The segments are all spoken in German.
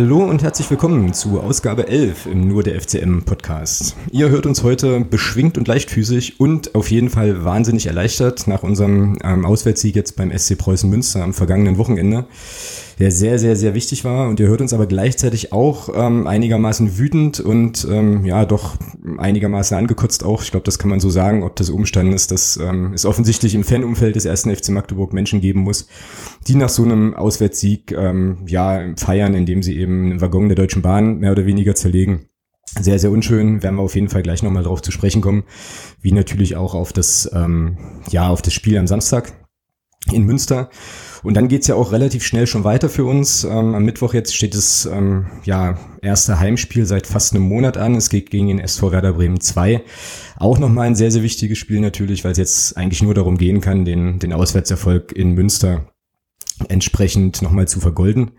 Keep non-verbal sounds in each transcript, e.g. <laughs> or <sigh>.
Hallo und herzlich willkommen zu Ausgabe 11 im Nur der FCM Podcast. Ihr hört uns heute beschwingt und leichtfüßig und auf jeden Fall wahnsinnig erleichtert nach unserem ähm, Auswärtssieg jetzt beim SC Preußen Münster am vergangenen Wochenende der sehr, sehr, sehr wichtig war. Und ihr hört uns aber gleichzeitig auch ähm, einigermaßen wütend und ähm, ja, doch einigermaßen angekotzt auch. Ich glaube, das kann man so sagen, ob das Umstand ist, dass ähm, es offensichtlich im Fanumfeld des ersten FC Magdeburg Menschen geben muss, die nach so einem Auswärtssieg ähm, ja feiern, indem sie eben einen Waggon der Deutschen Bahn mehr oder weniger zerlegen. Sehr, sehr unschön, werden wir auf jeden Fall gleich nochmal drauf zu sprechen kommen, wie natürlich auch auf das, ähm, ja, auf das Spiel am Samstag in Münster. Und dann geht's ja auch relativ schnell schon weiter für uns. Ähm, am Mittwoch jetzt steht das ähm, ja, erste Heimspiel seit fast einem Monat an. Es geht gegen den SV Werder Bremen 2. Auch nochmal ein sehr, sehr wichtiges Spiel natürlich, weil es jetzt eigentlich nur darum gehen kann, den, den Auswärtserfolg in Münster entsprechend nochmal zu vergolden.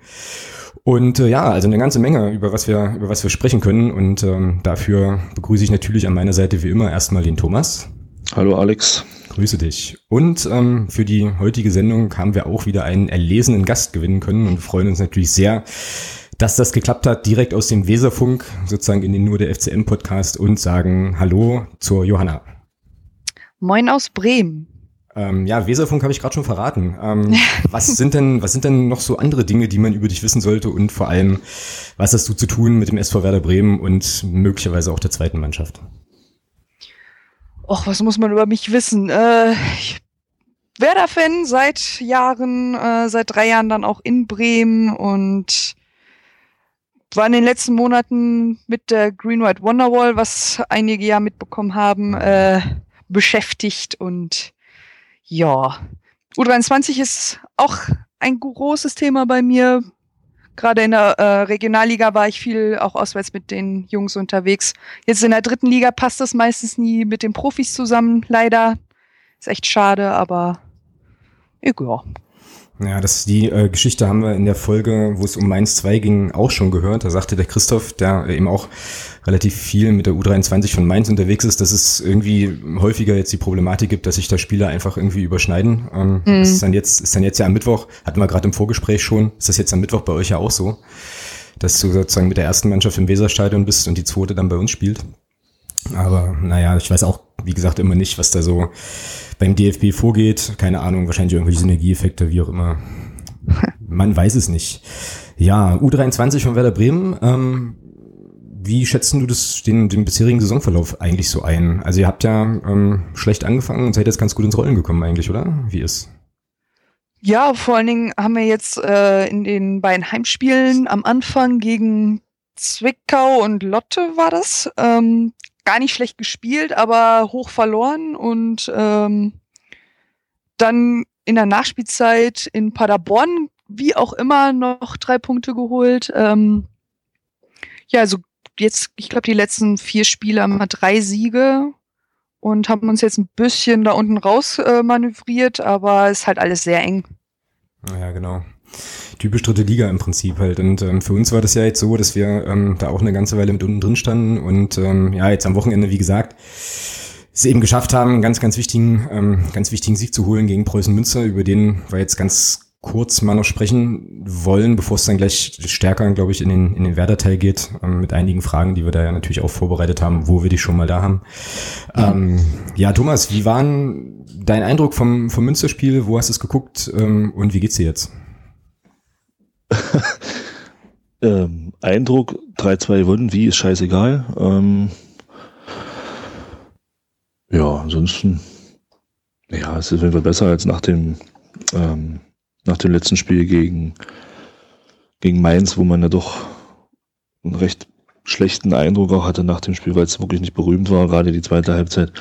Und äh, ja, also eine ganze Menge, über was wir, über was wir sprechen können. Und ähm, dafür begrüße ich natürlich an meiner Seite wie immer erstmal den Thomas. Hallo Alex. Grüße dich. Und ähm, für die heutige Sendung haben wir auch wieder einen erlesenen Gast gewinnen können und freuen uns natürlich sehr, dass das geklappt hat, direkt aus dem Weserfunk, sozusagen in den Nur der FCM Podcast und sagen Hallo zur Johanna. Moin aus Bremen. Ähm, ja, Weserfunk habe ich gerade schon verraten. Ähm, <laughs> was sind denn, was sind denn noch so andere Dinge, die man über dich wissen sollte und vor allem, was hast du zu tun mit dem SV Werder Bremen und möglicherweise auch der zweiten Mannschaft? Och, was muss man über mich wissen? Äh, Werder-Fan seit Jahren, äh, seit drei Jahren dann auch in Bremen und war in den letzten Monaten mit der Green White Wonderwall, was einige ja mitbekommen haben, äh, beschäftigt und ja, U23 ist auch ein großes Thema bei mir. Gerade in der äh, Regionalliga war ich viel auch auswärts mit den Jungs unterwegs. Jetzt in der dritten Liga passt das meistens nie mit den Profis zusammen, leider. Ist echt schade, aber ja. Ja, das die äh, Geschichte haben wir in der Folge, wo es um Mainz 2 ging, auch schon gehört. Da sagte der Christoph, der eben auch relativ viel mit der U23 von Mainz unterwegs ist, dass es irgendwie häufiger jetzt die Problematik gibt, dass sich da Spieler einfach irgendwie überschneiden. Ähm, mhm. ist dann jetzt ist dann jetzt ja am Mittwoch, hatten wir gerade im Vorgespräch schon, ist das jetzt am Mittwoch bei euch ja auch so, dass du sozusagen mit der ersten Mannschaft im Weserstadion bist und die zweite dann bei uns spielt. Aber naja, ich weiß auch, wie gesagt, immer nicht, was da so beim DFB vorgeht. Keine Ahnung, wahrscheinlich irgendwelche Synergieeffekte, wie auch immer. <laughs> Man weiß es nicht. Ja, U23 von Werder Bremen. Ähm, wie schätzen du das, den, den bisherigen Saisonverlauf eigentlich so ein? Also ihr habt ja ähm, schlecht angefangen und seid jetzt ganz gut ins Rollen gekommen eigentlich, oder? Wie ist? Ja, vor allen Dingen haben wir jetzt äh, in den beiden Heimspielen am Anfang gegen Zwickau und Lotte war das, ähm, gar nicht schlecht gespielt, aber hoch verloren und ähm, dann in der Nachspielzeit in Paderborn, wie auch immer, noch drei Punkte geholt. Ähm, ja, also jetzt, ich glaube, die letzten vier Spiele haben wir drei Siege und haben uns jetzt ein bisschen da unten raus äh, manövriert, aber ist halt alles sehr eng. Ja, genau typisch dritte Liga im Prinzip halt. Und ähm, für uns war das ja jetzt so, dass wir ähm, da auch eine ganze Weile mit unten drin standen und ähm, ja, jetzt am Wochenende, wie gesagt, es eben geschafft haben, einen ganz, ganz wichtigen, ähm, ganz wichtigen Sieg zu holen gegen Preußen Münster, über den wir jetzt ganz kurz mal noch sprechen wollen, bevor es dann gleich stärker, glaube ich, in den, in den Werder-Teil geht, ähm, mit einigen Fragen, die wir da ja natürlich auch vorbereitet haben, wo wir die schon mal da haben. Ja, ähm, ja Thomas, wie war dein Eindruck vom, vom Münsterspiel? Wo hast du es geguckt ähm, und wie geht's dir jetzt? <laughs> ähm, Eindruck, 3-2 gewonnen, wie ist scheißegal. Ähm, ja, ansonsten, ja, es ist auf jeden Fall besser als nach dem, ähm, nach dem letzten Spiel gegen, gegen Mainz, wo man ja doch einen recht schlechten Eindruck auch hatte nach dem Spiel, weil es wirklich nicht berühmt war, gerade die zweite Halbzeit.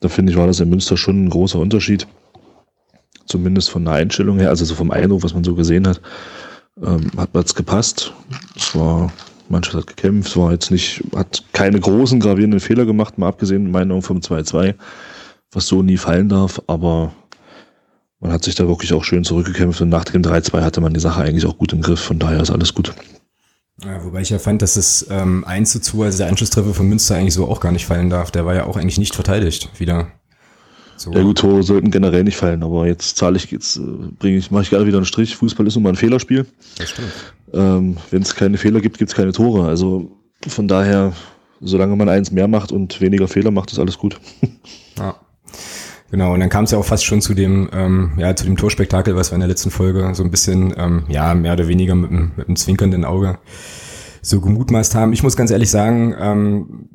Da finde ich, war das in Münster schon ein großer Unterschied. Zumindest von der Einstellung her, also so vom Eindruck, was man so gesehen hat ähm, hat es gepasst. Es war, Mannschaft hat gekämpft, war jetzt nicht, hat keine großen gravierenden Fehler gemacht, mal abgesehen in meiner Meinung vom 2-2, was so nie fallen darf, aber man hat sich da wirklich auch schön zurückgekämpft und nach dem 3-2 hatte man die Sache eigentlich auch gut im Griff, von daher ist alles gut. Ja, wobei ich ja fand, dass es ähm, 1 zu 2, also der Anschlusstreffer von Münster eigentlich so auch gar nicht fallen darf. Der war ja auch eigentlich nicht verteidigt wieder. So. Ja gut, Tore sollten generell nicht fallen, aber jetzt zahle ich, jetzt äh, bringe ich, mache ich gerne wieder einen Strich. Fußball ist nun mal ein Fehlerspiel. Das stimmt. Ähm, Wenn es keine Fehler gibt, gibt es keine Tore. Also von daher, solange man eins mehr macht und weniger Fehler macht, ist alles gut. <laughs> Ja. Genau, und dann kam es ja auch fast schon zu dem, ähm, ja, zu dem Torspektakel, was wir in der letzten Folge so ein bisschen, ähm, ja, mehr oder weniger mit, mit einem zwinkernden Auge so gemutmaßt haben. Ich muss ganz ehrlich sagen, ähm,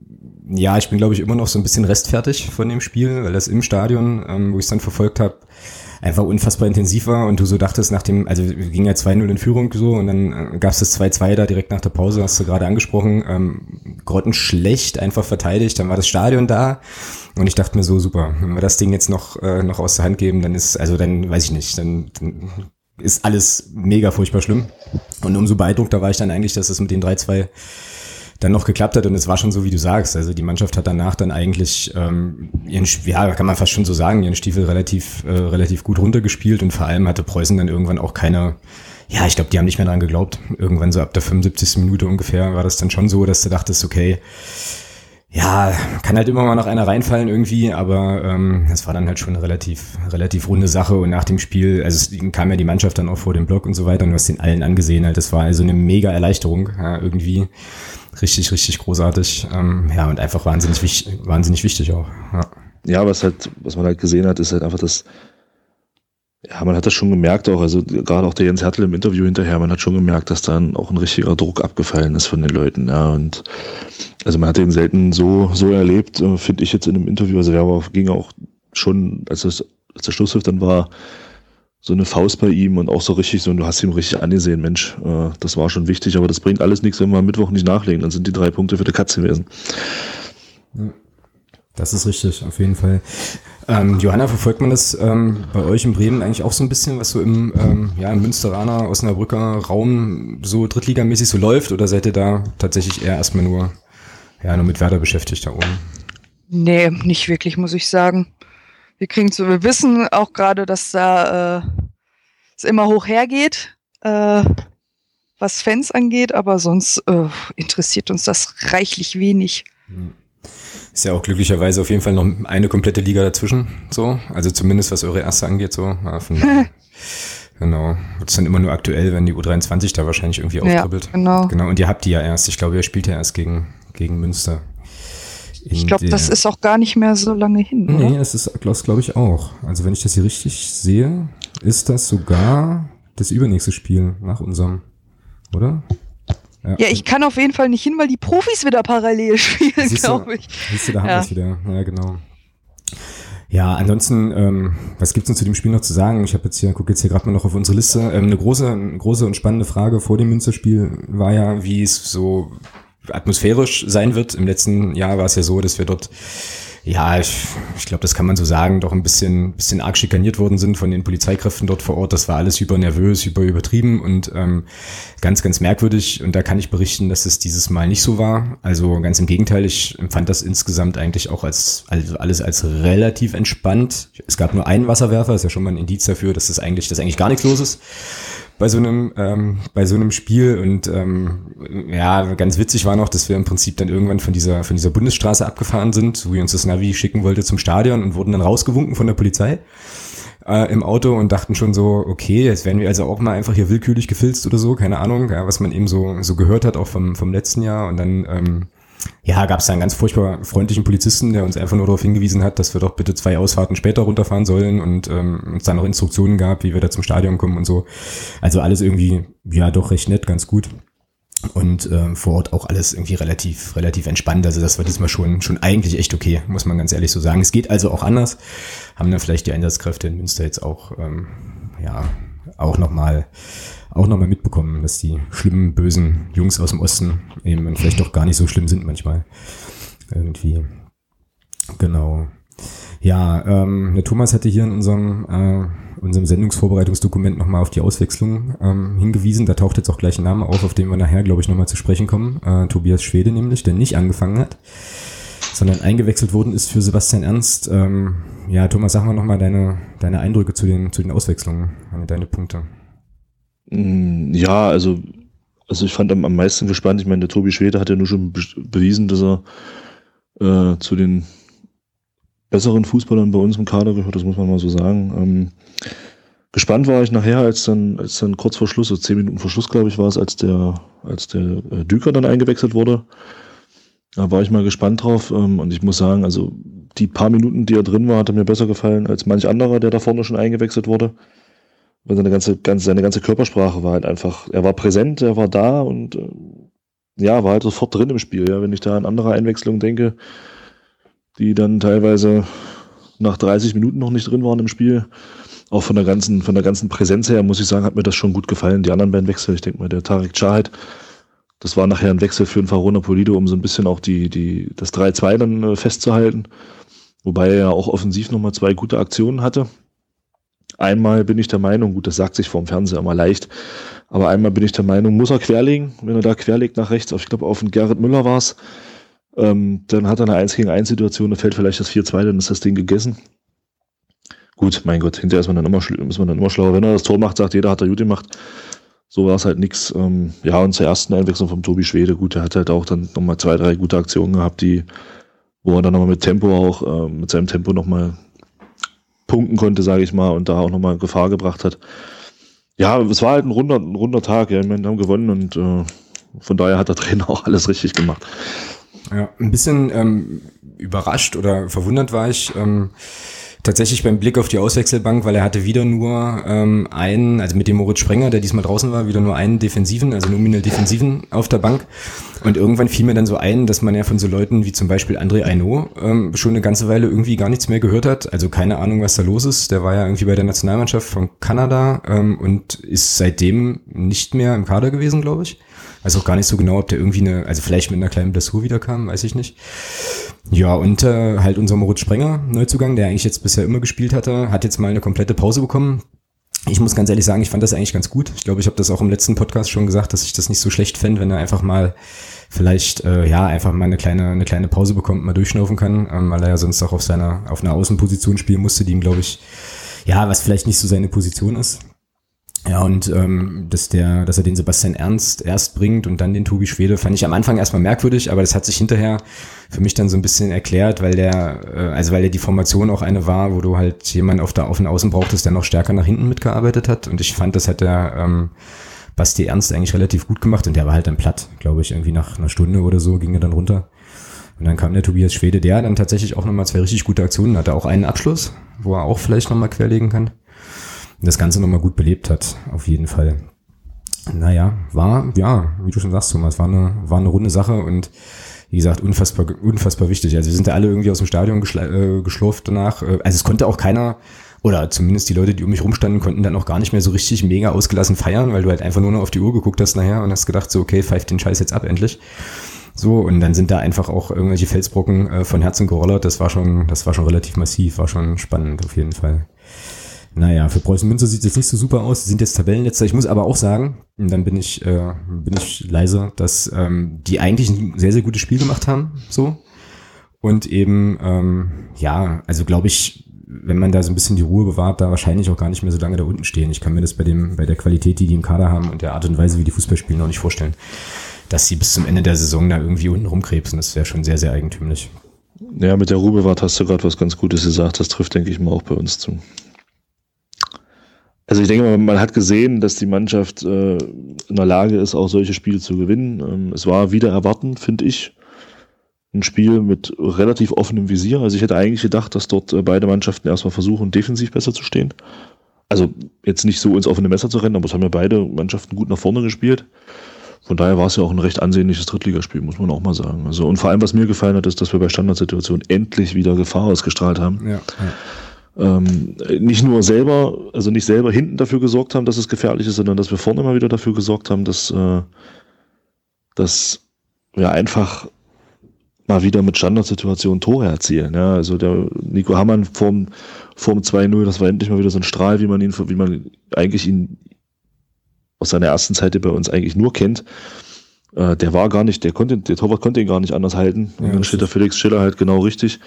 ja, ich bin, glaube ich, immer noch so ein bisschen restfertig von dem Spiel, weil das im Stadion, ähm, wo ich es dann verfolgt habe, einfach unfassbar intensiv war und du so dachtest nach dem, also ging ja 2-0 in Führung so und dann äh, gab es das 2-2 da direkt nach der Pause, hast du gerade angesprochen, ähm, grottenschlecht einfach verteidigt, dann war das Stadion da und ich dachte mir so, super, wenn wir das Ding jetzt noch, äh, noch aus der Hand geben, dann ist, also dann weiß ich nicht, dann, dann ist alles mega furchtbar schlimm. Und umso beeindruckter war ich dann eigentlich, dass es mit den 3-2 dann noch geklappt hat und es war schon so, wie du sagst. Also die Mannschaft hat danach dann eigentlich ähm, ihren, ja, kann man fast schon so sagen, ihren Stiefel relativ, äh, relativ gut runtergespielt und vor allem hatte Preußen dann irgendwann auch keine, ja, ich glaube, die haben nicht mehr dran geglaubt. Irgendwann so ab der 75. Minute ungefähr war das dann schon so, dass du dachtest, okay, ja, kann halt immer mal noch einer reinfallen irgendwie, aber ähm, das war dann halt schon eine relativ, relativ runde Sache und nach dem Spiel, also es kam ja die Mannschaft dann auch vor dem Block und so weiter und du hast den allen angesehen, halt, das war also eine mega Erleichterung ja, irgendwie richtig, richtig großartig. Ähm, ja, und einfach wahnsinnig, wichtig, wahnsinnig wichtig auch. Ja. ja, was halt, was man halt gesehen hat, ist halt einfach das, ja, man hat das schon gemerkt auch, also gerade auch der Jens Hertel im Interview hinterher, man hat schon gemerkt, dass dann auch ein richtiger Druck abgefallen ist von den Leuten, ja, und also man hat den selten so, so erlebt, äh, finde ich jetzt in einem Interview, also wir ging auch schon, als, das, als der Schlusspfiff dann war, so eine Faust bei ihm und auch so richtig so, und du hast ihm richtig angesehen, Mensch, äh, das war schon wichtig, aber das bringt alles nichts, wenn wir am Mittwoch nicht nachlegen, dann sind die drei Punkte für die Katze gewesen. Das ist richtig, auf jeden Fall. Ähm, Johanna, verfolgt man das ähm, bei euch in Bremen eigentlich auch so ein bisschen, was so im, ähm, ja, im Münsteraner, Osnabrücker Raum so drittligamäßig so läuft oder seid ihr da tatsächlich eher erstmal nur, ja, nur mit Werder beschäftigt da oben? Nee, nicht wirklich, muss ich sagen wir kriegen zu, wir wissen auch gerade, dass da äh, es immer hoch hergeht, äh, was Fans angeht, aber sonst äh, interessiert uns das reichlich wenig. Hm. Ist ja auch glücklicherweise auf jeden Fall noch eine komplette Liga dazwischen, so. Also zumindest was eure erste angeht, so. Ja, von, <laughs> genau. Das ist dann immer nur aktuell, wenn die U23 da wahrscheinlich irgendwie auftribbelt. Ja, genau. Genau. Und ihr habt die ja erst. Ich glaube, ihr spielt ja erst gegen, gegen Münster. Ich glaube, das ist auch gar nicht mehr so lange hin. Nee, oder? das ist, das glaube ich auch. Also wenn ich das hier richtig sehe, ist das sogar das übernächste Spiel nach unserem, oder? Ja, ja ich kann auf jeden Fall nicht hin, weil die Profis wieder parallel <laughs> spielen, glaube ich. Siehst du, da haben ja. wir es wieder. Ja, genau. Ja, ansonsten, ähm, was gibt's denn zu dem Spiel noch zu sagen? Ich habe jetzt hier, gucke jetzt hier gerade mal noch auf unsere Liste. Ähm, eine große, große und spannende Frage vor dem Münsterspiel war ja, wie es so atmosphärisch sein wird. Im letzten Jahr war es ja so, dass wir dort ja, ich, ich glaube, das kann man so sagen, doch ein bisschen, bisschen arg schikaniert worden sind von den Polizeikräften dort vor Ort. Das war alles über nervös, über übertrieben und ähm, ganz, ganz merkwürdig. Und da kann ich berichten, dass es dieses Mal nicht so war. Also ganz im Gegenteil, ich empfand das insgesamt eigentlich auch als also alles als relativ entspannt. Es gab nur einen Wasserwerfer, ist ja schon mal ein Indiz dafür, dass das eigentlich, dass eigentlich gar nichts los ist bei so einem ähm, bei so einem Spiel und ähm, ja ganz witzig war noch, dass wir im Prinzip dann irgendwann von dieser von dieser Bundesstraße abgefahren sind, wo wir uns das Navi schicken wollte zum Stadion und wurden dann rausgewunken von der Polizei äh, im Auto und dachten schon so, okay, jetzt werden wir also auch mal einfach hier willkürlich gefilzt oder so, keine Ahnung, ja, was man eben so so gehört hat auch vom vom letzten Jahr und dann ähm, ja, gab es da einen ganz furchtbar freundlichen Polizisten, der uns einfach nur darauf hingewiesen hat, dass wir doch bitte zwei Ausfahrten später runterfahren sollen und ähm, uns dann noch Instruktionen gab, wie wir da zum Stadion kommen und so. Also alles irgendwie, ja, doch recht nett, ganz gut. Und ähm, vor Ort auch alles irgendwie relativ, relativ entspannt. Also das war diesmal schon, schon eigentlich echt okay, muss man ganz ehrlich so sagen. Es geht also auch anders. Haben dann vielleicht die Einsatzkräfte in Münster jetzt auch, ähm, ja, auch nochmal auch nochmal mitbekommen, dass die schlimmen, bösen Jungs aus dem Osten eben vielleicht doch gar nicht so schlimm sind manchmal. Irgendwie. Genau. Ja, ähm, der Thomas hatte hier in unserem, äh, unserem Sendungsvorbereitungsdokument nochmal auf die Auswechslung ähm, hingewiesen. Da taucht jetzt auch gleich ein Name auf, auf den wir nachher, glaube ich, nochmal zu sprechen kommen. Äh, Tobias Schwede nämlich, der nicht angefangen hat, sondern eingewechselt worden ist für Sebastian Ernst. Ähm, ja, Thomas, sag mal nochmal deine, deine Eindrücke zu den, zu den Auswechslungen, deine Punkte. Mm, ja, also, also ich fand am, am meisten gespannt, ich meine, der Tobi Schwede hat ja nur schon be bewiesen, dass er äh, zu den besseren Fußballern bei uns im Kader gehört, das muss man mal so sagen. Ähm, gespannt war ich nachher, als dann, als dann kurz vor Schluss, so zehn Minuten vor Schluss, glaube ich, war es, als der, als der äh, Düker dann eingewechselt wurde. Da war ich mal gespannt drauf ähm, und ich muss sagen, also die paar Minuten, die er drin war, hat er mir besser gefallen als manch anderer, der da vorne schon eingewechselt wurde. Weil seine ganze, ganze, seine ganze Körpersprache war halt einfach, er war präsent, er war da und äh, ja, war halt sofort drin im Spiel. Ja, wenn ich da an andere Einwechslungen denke, die dann teilweise nach 30 Minuten noch nicht drin waren im Spiel, auch von der ganzen, von der ganzen Präsenz her, muss ich sagen, hat mir das schon gut gefallen. Die anderen beiden Wechsel, ich denke mal, der Tarek Chahed, das war nachher ein Wechsel für den Farona Polido, um so ein bisschen auch die, die, das 3-2 dann äh, festzuhalten. Wobei er ja auch offensiv nochmal zwei gute Aktionen hatte. Einmal bin ich der Meinung, gut, das sagt sich vorm Fernseher immer leicht, aber einmal bin ich der Meinung, muss er querlegen, wenn er da querlegt nach rechts, auf, ich glaube auf den Gerrit Müller war es, ähm, dann hat er eine 1 gegen 1 Situation, da fällt vielleicht das 4-2, dann ist das Ding gegessen. Gut, mein Gott, hinterher ist man dann immer, ist man dann immer schlauer. Wenn er das Tor macht, sagt jeder, hat er gut gemacht. So war es halt nix. Ähm, ja, und zur ersten Einwechslung vom Tobi Schwede, gut, der hat halt auch dann nochmal zwei, drei gute Aktionen gehabt, die, wo er dann nochmal mit Tempo auch, äh, mit seinem Tempo nochmal punkten konnte, sage ich mal, und da auch nochmal Gefahr gebracht hat. Ja, es war halt ein runder, ein runder Tag. Ja. Ich meine, haben gewonnen und äh, von daher hat der Trainer auch alles richtig gemacht. Ja, ein bisschen ähm, überrascht oder verwundert war ich. Ähm tatsächlich beim Blick auf die Auswechselbank, weil er hatte wieder nur ähm, einen, also mit dem Moritz Sprenger, der diesmal draußen war, wieder nur einen Defensiven, also nominell Defensiven auf der Bank. Und irgendwann fiel mir dann so ein, dass man ja von so Leuten wie zum Beispiel André Aino ähm, schon eine ganze Weile irgendwie gar nichts mehr gehört hat. Also keine Ahnung, was da los ist. Der war ja irgendwie bei der Nationalmannschaft von Kanada ähm, und ist seitdem nicht mehr im Kader gewesen, glaube ich. Weiß auch gar nicht so genau, ob der irgendwie eine, also vielleicht mit einer kleinen Blessur wiederkam, weiß ich nicht. Ja, und äh, halt unser Moritz Sprenger, Neuzugang, der eigentlich jetzt bisher immer gespielt hatte, hat jetzt mal eine komplette Pause bekommen. Ich muss ganz ehrlich sagen, ich fand das eigentlich ganz gut. Ich glaube, ich habe das auch im letzten Podcast schon gesagt, dass ich das nicht so schlecht fände, wenn er einfach mal vielleicht äh, ja einfach mal eine kleine eine kleine Pause bekommt, mal durchschnaufen kann, ähm, weil er ja sonst auch auf seiner auf einer Außenposition spielen musste, die ihm glaube ich ja was vielleicht nicht so seine Position ist. Ja, und ähm, dass, der, dass er den Sebastian Ernst erst bringt und dann den Tobi Schwede, fand ich am Anfang erstmal merkwürdig, aber das hat sich hinterher für mich dann so ein bisschen erklärt, weil der, äh, also weil der die Formation auch eine war, wo du halt jemanden auf der Auf- und Außen brauchtest, der noch stärker nach hinten mitgearbeitet hat. Und ich fand, das hat der ähm, Basti Ernst eigentlich relativ gut gemacht und der war halt dann platt, glaube ich, irgendwie nach einer Stunde oder so ging er dann runter. Und dann kam der Tobias Schwede, der dann tatsächlich auch nochmal zwei richtig gute Aktionen hatte, auch einen Abschluss, wo er auch vielleicht nochmal querlegen kann das Ganze nochmal gut belebt hat, auf jeden Fall. Naja, war, ja, wie du schon sagst, Thomas, war eine, war eine runde Sache und wie gesagt, unfassbar, unfassbar wichtig. Also wir sind da alle irgendwie aus dem Stadion äh, geschlurft danach. Äh, also es konnte auch keiner, oder zumindest die Leute, die um mich rumstanden, konnten dann auch gar nicht mehr so richtig mega ausgelassen feiern, weil du halt einfach nur noch auf die Uhr geguckt hast nachher und hast gedacht, so, okay, pfeift den Scheiß jetzt ab endlich. So, und dann sind da einfach auch irgendwelche Felsbrocken äh, von Herzen gerollert. Das war schon, das war schon relativ massiv, war schon spannend auf jeden Fall. Naja, für Preußen Münster sieht es nicht so super aus. Sie sind jetzt Tabellenletzter. Ich muss aber auch sagen, dann bin ich, äh, bin ich leise, dass ähm, die eigentlich ein sehr, sehr gutes Spiel gemacht haben. So. Und eben, ähm, ja, also glaube ich, wenn man da so ein bisschen die Ruhe bewahrt, da wahrscheinlich auch gar nicht mehr so lange da unten stehen. Ich kann mir das bei dem, bei der Qualität, die die im Kader haben und der Art und Weise, wie die Fußball spielen, noch nicht vorstellen, dass sie bis zum Ende der Saison da irgendwie unten rumkrebsen. Das wäre schon sehr, sehr eigentümlich. Ja, mit der Ruhe bewahrt hast du gerade was ganz Gutes gesagt. Das trifft, denke ich mal, auch bei uns zu. Also ich denke mal, man hat gesehen, dass die Mannschaft äh, in der Lage ist, auch solche Spiele zu gewinnen. Ähm, es war wieder erwarten, finde ich, ein Spiel mit relativ offenem Visier. Also ich hätte eigentlich gedacht, dass dort äh, beide Mannschaften erstmal versuchen, defensiv besser zu stehen. Also jetzt nicht so ins offene Messer zu rennen, aber es haben ja beide Mannschaften gut nach vorne gespielt. Von daher war es ja auch ein recht ansehnliches Drittligaspiel, muss man auch mal sagen. Also und vor allem, was mir gefallen hat, ist, dass wir bei Standardsituationen endlich wieder Gefahr ausgestrahlt haben. Ja, ja ähm, nicht nur selber, also nicht selber hinten dafür gesorgt haben, dass es gefährlich ist, sondern dass wir vorne mal wieder dafür gesorgt haben, dass, äh, dass wir einfach mal wieder mit Standardsituationen Tore erzielen. Ja, also der Nico Hammann vorm, vorm 2-0, das war endlich mal wieder so ein Strahl, wie man ihn, wie man eigentlich ihn aus seiner ersten Zeit bei uns eigentlich nur kennt. Äh, der war gar nicht, der konnte, der Torwart konnte ihn gar nicht anders halten. Und dann steht der Felix Schiller halt genau richtig.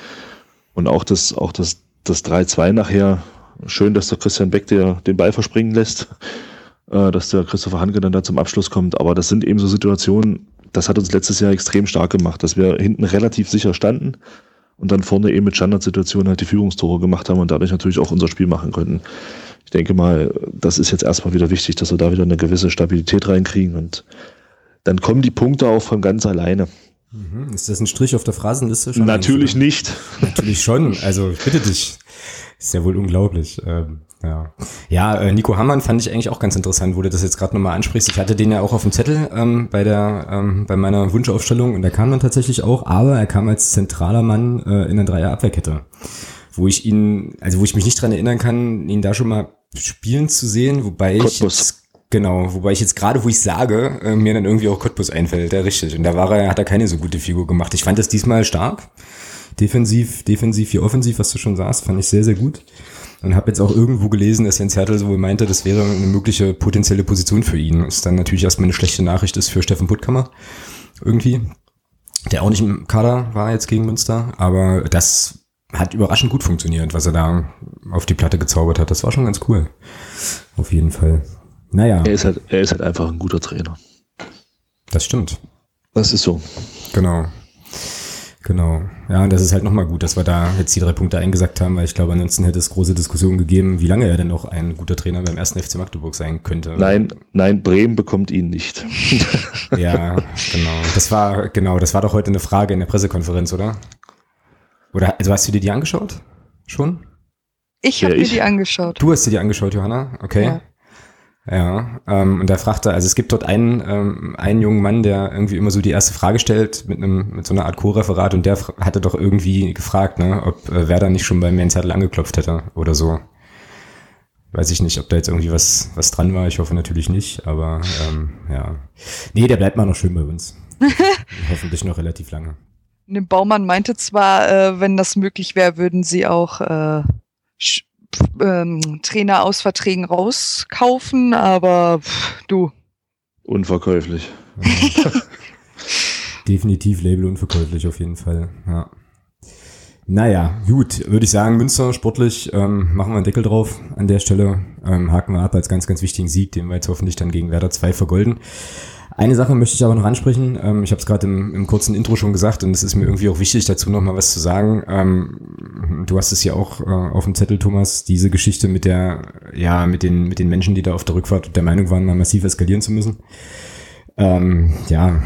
Und auch das, auch das das 3-2 nachher, schön, dass der Christian Beck der, den Ball verspringen lässt, äh, dass der Christopher Hanke dann da zum Abschluss kommt. Aber das sind eben so Situationen, das hat uns letztes Jahr extrem stark gemacht, dass wir hinten relativ sicher standen und dann vorne eben mit Standardsituationen halt die Führungstore gemacht haben und dadurch natürlich auch unser Spiel machen konnten. Ich denke mal, das ist jetzt erstmal wieder wichtig, dass wir da wieder eine gewisse Stabilität reinkriegen und dann kommen die Punkte auch von ganz alleine. Mhm. Ist das ein Strich auf der Phrasenliste? Schon Natürlich nicht. Natürlich schon. Also ich bitte dich. Ist ja wohl unglaublich. Ähm, ja, ja äh, Nico Hammann fand ich eigentlich auch ganz interessant, wo du das jetzt gerade nochmal ansprichst. Ich hatte den ja auch auf dem Zettel ähm, bei der ähm, bei meiner Wunschaufstellung und der kam dann tatsächlich auch, aber er kam als zentraler Mann äh, in der Dreier Abwehrkette, wo ich ihn, also wo ich mich nicht dran erinnern kann, ihn da schon mal spielen zu sehen, wobei Cottbus. ich jetzt Genau, wobei ich jetzt gerade, wo ich sage, äh, mir dann irgendwie auch Cottbus einfällt, ja richtig. Und da war er, hat er keine so gute Figur gemacht. Ich fand das diesmal stark. Defensiv, defensiv wie offensiv, was du schon sagst, fand ich sehr, sehr gut. Und habe jetzt auch irgendwo gelesen, dass Jens Hertel wohl meinte, das wäre eine mögliche potenzielle Position für ihn. Was dann natürlich erstmal eine schlechte Nachricht ist für Steffen Puttkammer. Irgendwie. Der auch nicht im Kader war jetzt gegen Münster. Aber das hat überraschend gut funktioniert, was er da auf die Platte gezaubert hat. Das war schon ganz cool. Auf jeden Fall. Naja. Er ist halt, er ist halt einfach ein guter Trainer. Das stimmt. Das ist so. Genau. Genau. Ja, und das ist halt nochmal gut, dass wir da jetzt die drei Punkte eingesagt haben, weil ich glaube, ansonsten hätte es große Diskussionen gegeben, wie lange er denn noch ein guter Trainer beim ersten FC Magdeburg sein könnte. Nein, nein, Bremen bekommt ihn nicht. <laughs> ja, genau. Das war, genau, das war doch heute eine Frage in der Pressekonferenz, oder? Oder, also hast du dir die angeschaut? Schon? Ich habe ja, mir die angeschaut. Du hast dir die angeschaut, Johanna? Okay. Ja. Ja, ähm, und da fragte, also es gibt dort einen, ähm, einen jungen Mann, der irgendwie immer so die erste Frage stellt mit einem mit so einer Art Co-Referat und der hatte doch irgendwie gefragt, ne, ob äh, Werder nicht schon beim Main Zettel angeklopft hätte oder so. Weiß ich nicht, ob da jetzt irgendwie was, was dran war. Ich hoffe natürlich nicht, aber ähm, ja. Nee, der bleibt mal noch schön bei uns. <laughs> Hoffentlich noch relativ lange. Der Baumann meinte zwar, äh, wenn das möglich wäre, würden sie auch äh, ähm, Trainer aus Verträgen rauskaufen, aber pff, du. Unverkäuflich. <laughs> Definitiv Label unverkäuflich auf jeden Fall. Ja. Naja, gut, würde ich sagen, Münster sportlich ähm, machen wir einen Deckel drauf an der Stelle. Ähm, haken wir ab als ganz, ganz wichtigen Sieg, den wir jetzt hoffentlich dann gegen Werder 2 vergolden. Eine Sache möchte ich aber noch ansprechen. Ähm, ich habe es gerade im, im, kurzen Intro schon gesagt und es ist mir irgendwie auch wichtig, dazu noch mal was zu sagen. Ähm, du hast es ja auch äh, auf dem Zettel, Thomas, diese Geschichte mit der, ja, mit den, mit den Menschen, die da auf der Rückfahrt der Meinung waren, massiv eskalieren zu müssen. Ähm, ja,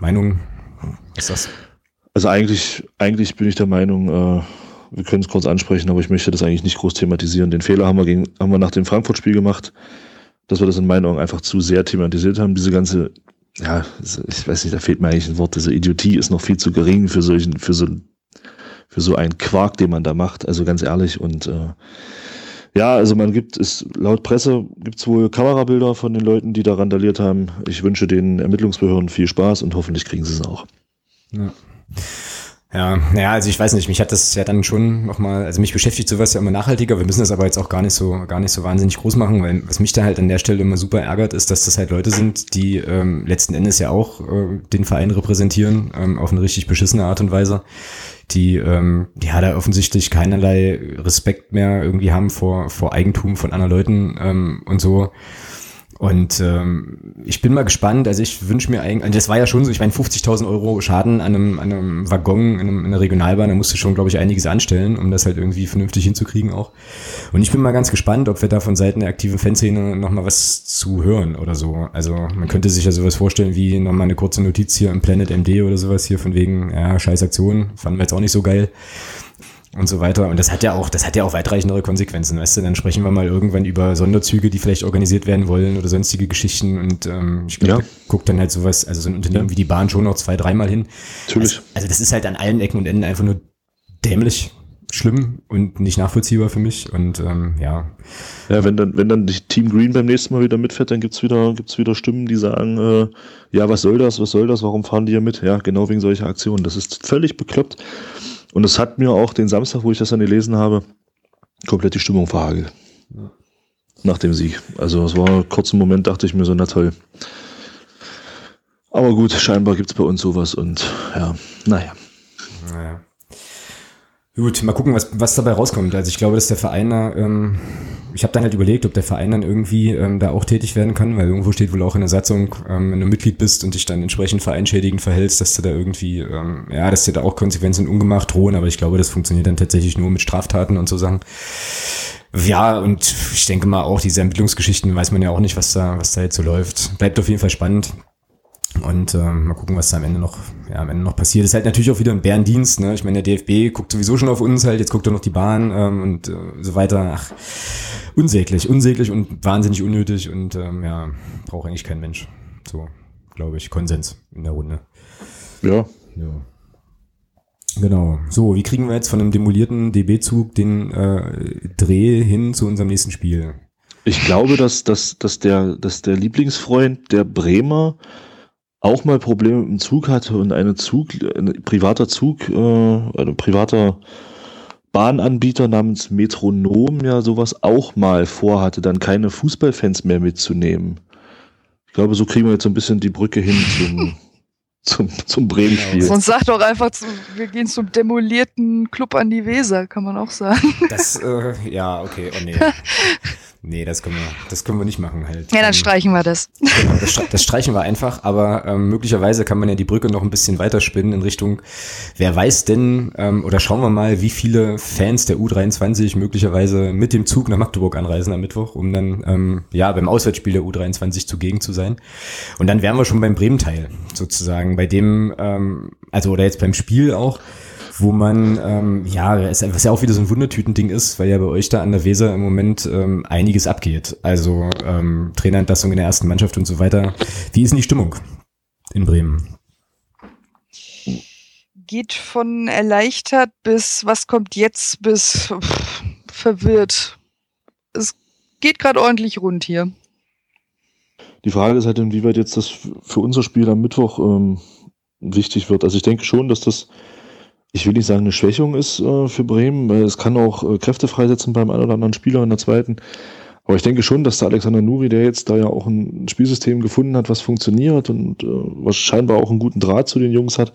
Meinung, was ist das? Also eigentlich, eigentlich bin ich der Meinung, äh, wir können es kurz ansprechen, aber ich möchte das eigentlich nicht groß thematisieren. Den Fehler haben wir, gegen, haben wir nach dem Frankfurt-Spiel gemacht dass wir das in meinen Augen einfach zu sehr thematisiert haben. Diese ganze, ja, ich weiß nicht, da fehlt mir eigentlich ein Wort, diese Idiotie ist noch viel zu gering für solchen, für so, für so einen Quark, den man da macht. Also ganz ehrlich und äh, ja, also man gibt es laut Presse gibt es wohl Kamerabilder von den Leuten, die da randaliert haben. Ich wünsche den Ermittlungsbehörden viel Spaß und hoffentlich kriegen sie es auch. Ja. Ja, naja, also ich weiß nicht, mich hat das ja dann schon nochmal, also mich beschäftigt sowas ja immer nachhaltiger, wir müssen das aber jetzt auch gar nicht so, gar nicht so wahnsinnig groß machen, weil was mich da halt an der Stelle immer super ärgert, ist, dass das halt Leute sind, die ähm, letzten Endes ja auch äh, den Verein repräsentieren, ähm, auf eine richtig beschissene Art und Weise, die ähm, ja da offensichtlich keinerlei Respekt mehr irgendwie haben vor, vor Eigentum von anderen Leuten ähm, und so. Und ähm, ich bin mal gespannt, also ich wünsche mir eigentlich, also das war ja schon so, ich meine 50.000 Euro Schaden an einem, an einem Waggon in, einem, in einer Regionalbahn, da musst du schon, glaube ich, einiges anstellen, um das halt irgendwie vernünftig hinzukriegen auch. Und ich bin mal ganz gespannt, ob wir da von Seiten der aktiven Fanszene nochmal was zu hören oder so. Also man könnte sich ja sowas vorstellen wie nochmal eine kurze Notiz hier im Planet MD oder sowas hier von wegen, ja, scheiß Aktion, fanden wir jetzt auch nicht so geil und so weiter. Und das hat ja auch, das hat ja auch weitreichendere Konsequenzen, weißt du? Dann sprechen wir mal irgendwann über Sonderzüge, die vielleicht organisiert werden wollen oder sonstige Geschichten. Und ähm, ich glaube, ja. guckt dann halt sowas, also so ein Unternehmen ja. wie die Bahn schon noch zwei, dreimal hin. Natürlich. Also, also das ist halt an allen Ecken und Enden einfach nur dämlich schlimm und nicht nachvollziehbar für mich. Und ähm, ja. Ja, wenn dann, wenn dann Team Green beim nächsten Mal wieder mitfährt, dann gibt's wieder, gibt's wieder Stimmen, die sagen, äh, ja, was soll das, was soll das, warum fahren die hier mit? Ja, genau wegen solcher Aktionen. Das ist völlig bekloppt. Und es hat mir auch den Samstag, wo ich das dann gelesen habe, komplett die Stimmung verhagelt. Ja. Nach dem Sieg. Also es war ein kurzer Moment, dachte ich mir so, na toll. Aber gut, scheinbar gibt es bei uns sowas und ja, naja. Naja. Gut, mal gucken, was, was dabei rauskommt. Also ich glaube, dass der Verein da, ähm, ich habe dann halt überlegt, ob der Verein dann irgendwie ähm, da auch tätig werden kann, weil irgendwo steht wohl auch in der Satzung, ähm, wenn du Mitglied bist und dich dann entsprechend vereinschädigend verhältst, dass du da irgendwie, ähm, ja, dass dir da auch Konsequenzen ungemacht drohen, aber ich glaube, das funktioniert dann tatsächlich nur mit Straftaten und so Sachen. Ja, und ich denke mal auch, diese Ermittlungsgeschichten weiß man ja auch nicht, was da, was da jetzt so läuft. Bleibt auf jeden Fall spannend. Und ähm, mal gucken, was da am Ende noch, ja, am Ende noch passiert. Ist halt natürlich auch wieder ein Bärendienst, ne? Ich meine, der DFB guckt sowieso schon auf uns halt, jetzt guckt er noch die Bahn ähm, und äh, so weiter. Ach, unsäglich, unsäglich und wahnsinnig unnötig und ähm, ja, braucht eigentlich kein Mensch. So, glaube ich, Konsens in der Runde. Ja. Ja. Genau. So, wie kriegen wir jetzt von einem demolierten DB-Zug den äh, Dreh hin zu unserem nächsten Spiel? Ich glaube, dass, dass, dass, der, dass der Lieblingsfreund der Bremer auch mal Probleme mit dem Zug hatte und eine Zug, ein privater Zug, äh, ein privater Bahnanbieter namens Metronom ja sowas auch mal vorhatte, dann keine Fußballfans mehr mitzunehmen. Ich glaube, so kriegen wir jetzt so ein bisschen die Brücke hin zum, <laughs> zum, zum Bremen-Spiel. Sonst sag doch einfach, zu, wir gehen zum demolierten Club an die Weser, kann man auch sagen. Das, äh, ja, okay, oh nee. <laughs> Nee, das können wir, das können wir nicht machen halt. Ja, dann Ähm, streichen wir das. Genau, das, das streichen wir einfach, aber ähm, möglicherweise kann man ja die Brücke noch ein bisschen weiter spinnen in Richtung, wer weiß denn, ähm, oder schauen wir mal, wie viele Fans der U23 möglicherweise mit dem Zug nach Magdeburg anreisen am Mittwoch, um dann ähm, ja beim Auswärtsspiel der U23 zugegen zu sein. Und dann wären wir schon beim Bremen-Teil, sozusagen, bei dem, ähm, also oder jetzt beim Spiel auch, wo man, ähm, ja, was ja auch wieder so ein Wundertütending ist, weil ja bei euch da an der Weser im Moment ähm, einiges abgeht. Also ähm, Trainerentlassung in der ersten Mannschaft und so weiter. Wie ist denn die Stimmung in Bremen? Geht von erleichtert bis was kommt jetzt bis pff, verwirrt. Es geht gerade ordentlich rund hier. Die Frage ist halt, inwieweit jetzt das für unser Spiel am Mittwoch ähm, wichtig wird. Also ich denke schon, dass das, ich will nicht sagen, eine Schwächung ist äh, für Bremen, es kann auch äh, Kräfte freisetzen beim einen oder anderen Spieler in der zweiten. Aber ich denke schon, dass der Alexander Nuri, der jetzt da ja auch ein Spielsystem gefunden hat, was funktioniert und äh, was scheinbar auch einen guten Draht zu den Jungs hat,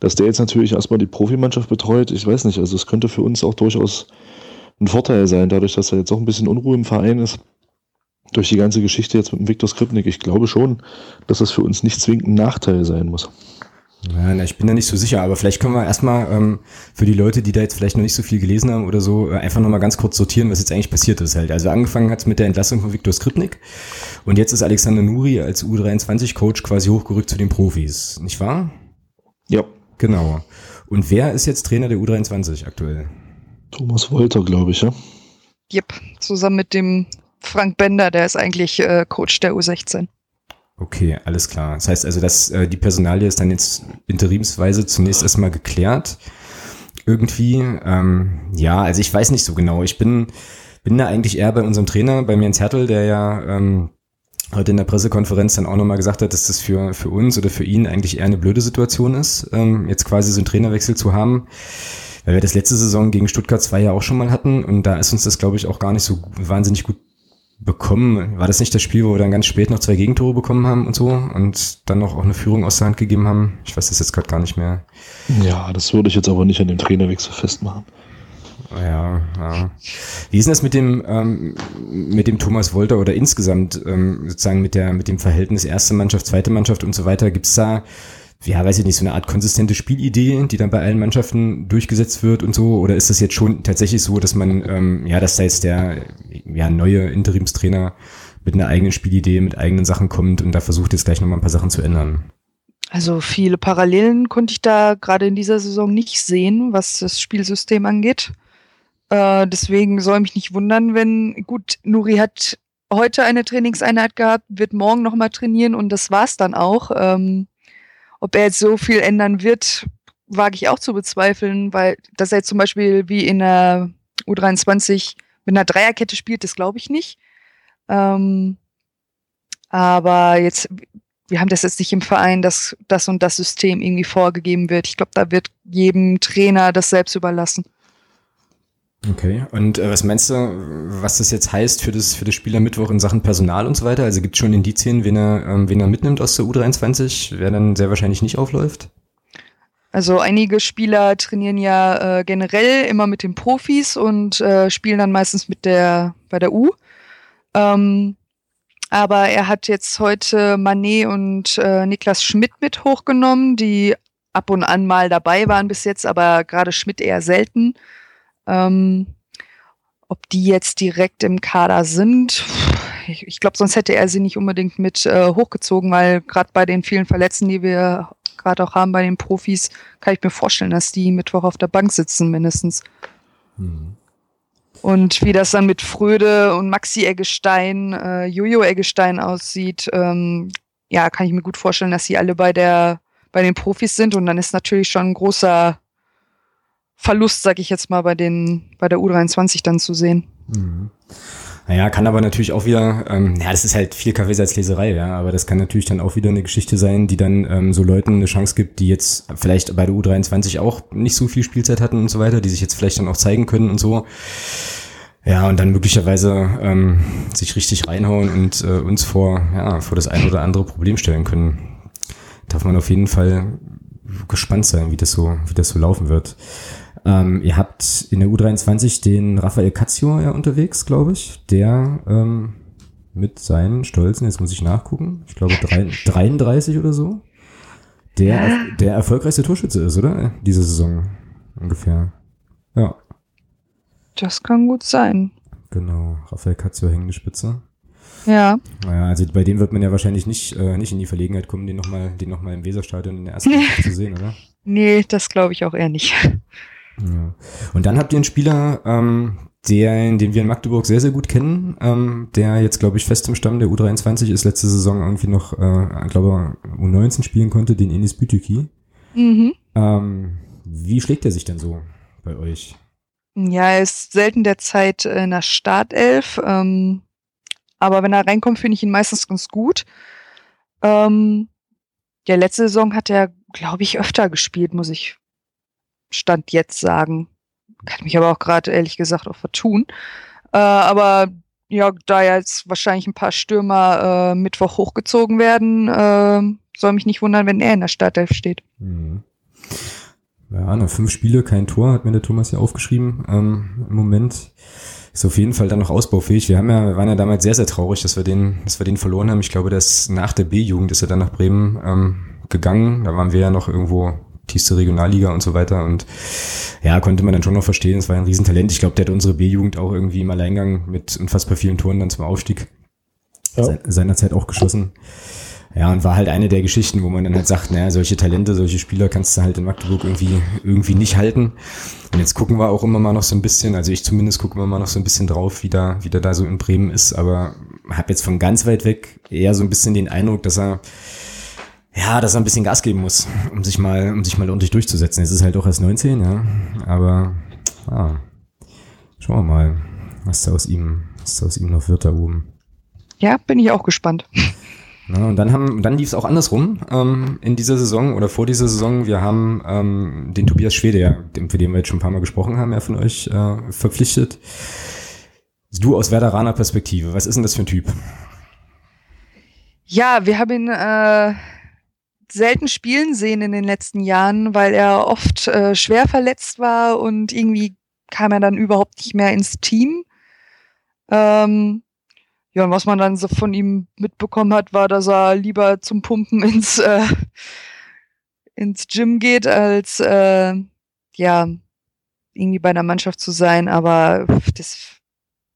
dass der jetzt natürlich erstmal die Profimannschaft betreut. Ich weiß nicht, also es könnte für uns auch durchaus ein Vorteil sein, dadurch, dass da jetzt auch ein bisschen Unruhe im Verein ist durch die ganze Geschichte jetzt mit dem Viktor Skripnik, ich glaube schon, dass das für uns nicht zwingend ein Nachteil sein muss. Ja, na, ich bin da nicht so sicher, aber vielleicht können wir erstmal ähm, für die Leute, die da jetzt vielleicht noch nicht so viel gelesen haben oder so, äh, einfach nochmal ganz kurz sortieren, was jetzt eigentlich passiert ist halt. Also angefangen hat es mit der Entlassung von Viktor Skripnik und jetzt ist Alexander Nuri als U23-Coach quasi hochgerückt zu den Profis, nicht wahr? Ja, Genau. Und wer ist jetzt Trainer der U23 aktuell? Thomas Wolter, glaube ich, ja. Yep, zusammen mit dem Frank Bender, der ist eigentlich äh, Coach der U16. Okay, alles klar. Das heißt also, dass äh, die Personalie ist dann jetzt interimsweise zunächst erstmal geklärt. Irgendwie. Ähm, ja, also ich weiß nicht so genau. Ich bin, bin da eigentlich eher bei unserem Trainer, bei Jens Hertel, der ja ähm, heute in der Pressekonferenz dann auch nochmal gesagt hat, dass das für, für uns oder für ihn eigentlich eher eine blöde Situation ist, ähm, jetzt quasi so einen Trainerwechsel zu haben. Weil wir das letzte Saison gegen Stuttgart 2 ja auch schon mal hatten und da ist uns das, glaube ich, auch gar nicht so wahnsinnig gut bekommen. War das nicht das Spiel, wo wir dann ganz spät noch zwei Gegentore bekommen haben und so und dann noch auch eine Führung aus der Hand gegeben haben? Ich weiß das jetzt gerade gar nicht mehr. Ja, das würde ich jetzt aber nicht an dem Trainerwechsel festmachen. Ja, ja. Wie ist denn das mit dem, ähm, mit dem Thomas Wolter oder insgesamt ähm, sozusagen mit der, mit dem Verhältnis erste Mannschaft, zweite Mannschaft und so weiter? Gibt's da, ja, weiß ich nicht, so eine Art konsistente Spielidee, die dann bei allen Mannschaften durchgesetzt wird und so? Oder ist das jetzt schon tatsächlich so, dass man, ähm, ja, dass da jetzt der ja, neue Interimstrainer mit einer eigenen Spielidee, mit eigenen Sachen kommt und da versucht jetzt gleich nochmal ein paar Sachen zu ändern? Also viele Parallelen konnte ich da gerade in dieser Saison nicht sehen, was das Spielsystem angeht. Äh, deswegen soll mich nicht wundern, wenn, gut, Nuri hat heute eine Trainingseinheit gehabt, wird morgen nochmal trainieren und das war's dann auch. Ähm, ob er jetzt so viel ändern wird, wage ich auch zu bezweifeln, weil dass er jetzt zum Beispiel wie in der U23 mit einer Dreierkette spielt, das glaube ich nicht. Ähm, aber jetzt, wir haben das jetzt nicht im Verein, dass das und das System irgendwie vorgegeben wird. Ich glaube, da wird jedem Trainer das selbst überlassen. Okay. Und äh, was meinst du, was das jetzt heißt für das, für das Spiel am Mittwoch in Sachen Personal und so weiter? Also gibt es schon Indizien, wen er, ähm, wen er mitnimmt aus der U23, wer dann sehr wahrscheinlich nicht aufläuft? Also einige Spieler trainieren ja äh, generell immer mit den Profis und äh, spielen dann meistens mit der bei der U. Ähm, aber er hat jetzt heute Manet und äh, Niklas Schmidt mit hochgenommen, die ab und an mal dabei waren bis jetzt, aber gerade Schmidt eher selten. Ähm, ob die jetzt direkt im Kader sind, ich, ich glaube, sonst hätte er sie nicht unbedingt mit äh, hochgezogen, weil gerade bei den vielen Verletzten, die wir gerade auch haben bei den Profis, kann ich mir vorstellen, dass die Mittwoch auf der Bank sitzen mindestens. Mhm. Und wie das dann mit Fröde und Maxi Eggestein, äh, Jojo Eggestein aussieht, ähm, ja, kann ich mir gut vorstellen, dass sie alle bei der bei den Profis sind und dann ist natürlich schon ein großer Verlust, sag ich jetzt mal, bei den bei der U23 dann zu sehen. Mhm. Naja, kann aber natürlich auch wieder, ähm, ja, das ist halt viel Kaffeesatzleserei, ja, aber das kann natürlich dann auch wieder eine Geschichte sein, die dann ähm, so Leuten eine Chance gibt, die jetzt vielleicht bei der U23 auch nicht so viel Spielzeit hatten und so weiter, die sich jetzt vielleicht dann auch zeigen können und so. Ja, und dann möglicherweise ähm, sich richtig reinhauen und äh, uns vor, ja, vor das ein oder andere Problem stellen können. Darf man auf jeden Fall gespannt sein, wie das so, wie das so laufen wird. Ähm, ihr habt in der U23 den Rafael Cazio ja unterwegs, glaube ich, der ähm, mit seinen Stolzen, jetzt muss ich nachgucken, ich glaube drei, 33 oder so, der, der erfolgreichste Torschütze ist, oder? Diese Saison ungefähr. Ja. Das kann gut sein. Genau, Rafael Cazio hängende Spitze. Ja. Naja, also bei dem wird man ja wahrscheinlich nicht, äh, nicht in die Verlegenheit kommen, den nochmal noch im Weserstadion in der ersten Runde <laughs> zu sehen, oder? Nee, das glaube ich auch eher nicht. Ja. Und dann habt ihr einen Spieler, ähm, der, den wir in Magdeburg sehr, sehr gut kennen, ähm, der jetzt, glaube ich, fest im Stamm der U23 ist, letzte Saison irgendwie noch, äh, glaube U19 spielen konnte, den Enis Bütüki. Mhm. Ähm, wie schlägt er sich denn so bei euch? Ja, er ist selten der Zeit in der Startelf, ähm, aber wenn er reinkommt, finde ich ihn meistens ganz gut. Ähm, ja, letzte Saison hat er, glaube ich, öfter gespielt, muss ich Stand jetzt sagen. Kann mich aber auch gerade ehrlich gesagt auch vertun. Äh, aber ja, da jetzt wahrscheinlich ein paar Stürmer äh, Mittwoch hochgezogen werden, äh, soll mich nicht wundern, wenn er in der Startelf steht. Mhm. Ja, nach fünf Spiele, kein Tor, hat mir der Thomas ja aufgeschrieben. Ähm, Im Moment ist auf jeden Fall dann noch ausbaufähig. Wir haben ja, wir waren ja damals sehr, sehr traurig, dass wir den, dass wir den verloren haben. Ich glaube, dass nach der B-Jugend ist er dann nach Bremen ähm, gegangen. Da waren wir ja noch irgendwo tiefste Regionalliga und so weiter. Und ja, konnte man dann schon noch verstehen, es war ein Riesentalent. Ich glaube, der hat unsere B-Jugend auch irgendwie im Alleingang mit unfassbar vielen Toren dann zum Aufstieg ja. seinerzeit auch geschossen. Ja, und war halt eine der Geschichten, wo man dann halt sagt, naja, solche Talente, solche Spieler kannst du halt in Magdeburg irgendwie, irgendwie nicht halten. Und jetzt gucken wir auch immer mal noch so ein bisschen, also ich zumindest gucke immer mal noch so ein bisschen drauf, wie da, wie der da so in Bremen ist, aber habe jetzt von ganz weit weg eher so ein bisschen den Eindruck, dass er, ja, dass er ein bisschen Gas geben muss, um sich mal, um sich mal ordentlich durchzusetzen. Es ist halt auch erst 19, ja. Aber ah, schauen wir mal, was da aus ihm, was da aus ihm noch wird da oben. Ja, bin ich auch gespannt. <laughs> Na, und dann haben, dann lief es auch andersrum ähm, in dieser Saison oder vor dieser Saison. Wir haben ähm, den Tobias Schwede, ja, für den wir jetzt schon ein paar Mal gesprochen haben, ja von euch äh, verpflichtet. Du aus Werderaner Perspektive, was ist denn das für ein Typ? Ja, wir haben ihn äh, selten spielen sehen in den letzten Jahren, weil er oft äh, schwer verletzt war und irgendwie kam er dann überhaupt nicht mehr ins Team. Ähm, ja, und was man dann so von ihm mitbekommen hat, war, dass er lieber zum Pumpen <laughs> ins, äh, ins Gym geht, als äh, ja, irgendwie bei einer Mannschaft zu sein. Aber das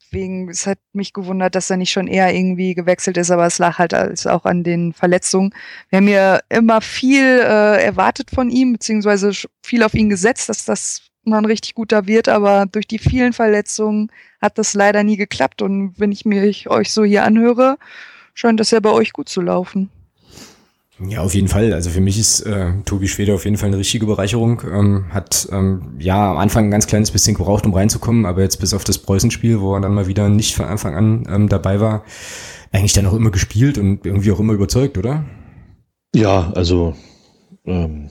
deswegen, es hat mich gewundert, dass er nicht schon eher irgendwie gewechselt ist, aber es lag halt als auch an den Verletzungen. Wir haben ja immer viel äh, erwartet von ihm, beziehungsweise viel auf ihn gesetzt, dass das mal ein richtig guter wird, aber durch die vielen Verletzungen hat das leider nie geklappt. Und wenn ich mir euch so hier anhöre, scheint das ja bei euch gut zu laufen. Ja, auf jeden Fall. Also für mich ist äh, Tobi Schwede auf jeden Fall eine richtige Bereicherung. Ähm, hat ähm, ja am Anfang ein ganz kleines bisschen gebraucht, um reinzukommen, aber jetzt bis auf das Preußenspiel, wo er dann mal wieder nicht von Anfang an ähm, dabei war, eigentlich dann auch immer gespielt und irgendwie auch immer überzeugt, oder? Ja, also ähm,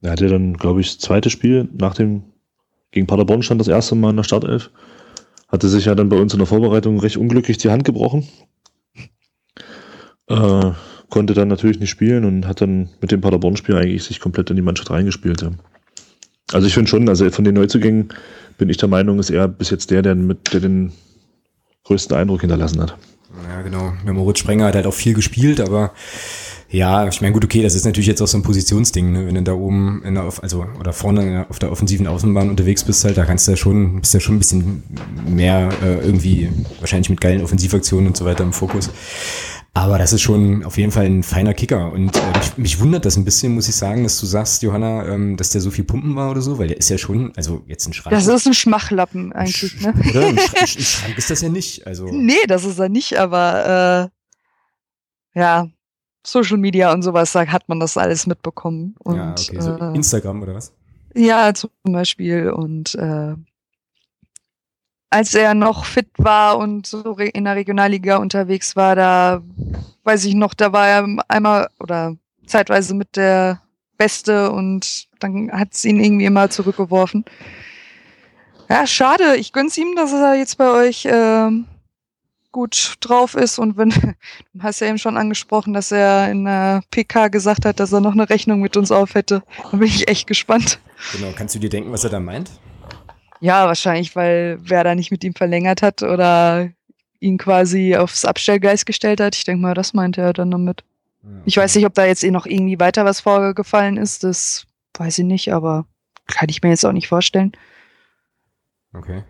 er hatte dann, glaube ich, das zweite Spiel nach dem gegen Paderborn stand das erste Mal in der Startelf. Hatte sich ja dann bei uns in der Vorbereitung recht unglücklich die Hand gebrochen. Äh, konnte dann natürlich nicht spielen und hat dann mit dem Paderborn-Spiel eigentlich sich komplett in die Mannschaft reingespielt. Ja. Also ich finde schon, also von den Neuzugängen bin ich der Meinung, ist er bis jetzt der, der, mit, der den größten Eindruck hinterlassen hat. Ja, genau. Der Moritz Sprenger hat halt auch viel gespielt, aber ja, ich meine, gut, okay, das ist natürlich jetzt auch so ein Positionsding, ne? wenn du da oben in der, also oder vorne auf der offensiven Außenbahn unterwegs bist, halt, da kannst du ja schon, bist ja schon ein bisschen mehr äh, irgendwie wahrscheinlich mit geilen Offensivaktionen und so weiter im Fokus. Aber das ist schon auf jeden Fall ein feiner Kicker. Und äh, mich, mich wundert das ein bisschen, muss ich sagen, dass du sagst, Johanna, ähm, dass der so viel Pumpen war oder so, weil der ist ja schon, also jetzt ein Schrank. Das ist ein Schmachlappen eigentlich, ne? <laughs> Oder? Ein, Sch ein <laughs> Schrank ist das ja nicht. Also. Nee, das ist er nicht, aber äh, ja, Social Media und sowas, da hat man das alles mitbekommen. Und, ja, okay. So äh, Instagram oder was? Ja, zum Beispiel. Und äh, als er noch fit war und so in der Regionalliga unterwegs war, da weiß ich noch, da war er einmal oder zeitweise mit der Beste und dann hat es ihn irgendwie immer zurückgeworfen. Ja, schade. Ich gönn's ihm, dass er jetzt bei euch äh, gut drauf ist und wenn, <laughs> du hast ja eben schon angesprochen, dass er in der PK gesagt hat, dass er noch eine Rechnung mit uns auf hätte. Da bin ich echt gespannt. Genau, kannst du dir denken, was er da meint? Ja, wahrscheinlich, weil wer da nicht mit ihm verlängert hat oder ihn quasi aufs Abstellgleis gestellt hat. Ich denke mal, das meinte er dann damit. Ja, okay. Ich weiß nicht, ob da jetzt eh noch irgendwie weiter was vorgefallen ist. Das weiß ich nicht, aber kann ich mir jetzt auch nicht vorstellen. Okay.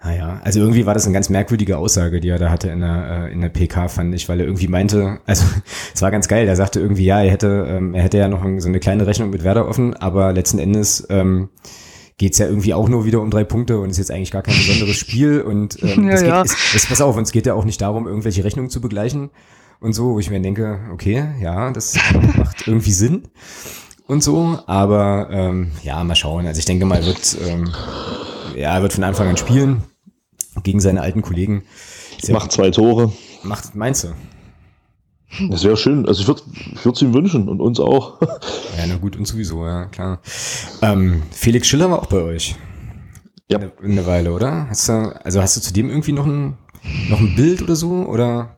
Naja, ah also irgendwie war das eine ganz merkwürdige Aussage, die er da hatte in der, äh, in der PK, fand ich, weil er irgendwie meinte, <laughs> also es war ganz geil, er sagte irgendwie, ja, er hätte, ähm, er hätte ja noch so eine kleine Rechnung mit Werder offen, aber letzten Endes ähm, geht ja irgendwie auch nur wieder um drei Punkte und ist jetzt eigentlich gar kein besonderes <laughs> Spiel und ähm, ja, es geht, ja. Es, es, pass auf, uns geht ja auch nicht darum, irgendwelche Rechnungen zu begleichen und so, wo ich mir denke, okay, ja, das macht <laughs> irgendwie Sinn und so, aber ähm, ja, mal schauen. Also ich denke mal, wird ähm, ja, er wird von Anfang an spielen gegen seine alten Kollegen. Macht zwei Tore. Macht, meinst du? Das wäre schön. Also ich würde es ihm wünschen und uns auch. <laughs> Ja, na gut, und sowieso, ja, klar. Ähm, Felix Schiller war auch bei euch. Ja. Eine, eine Weile, oder? Hast du, also hast du zu dem irgendwie noch ein, noch ein Bild oder so? Oder?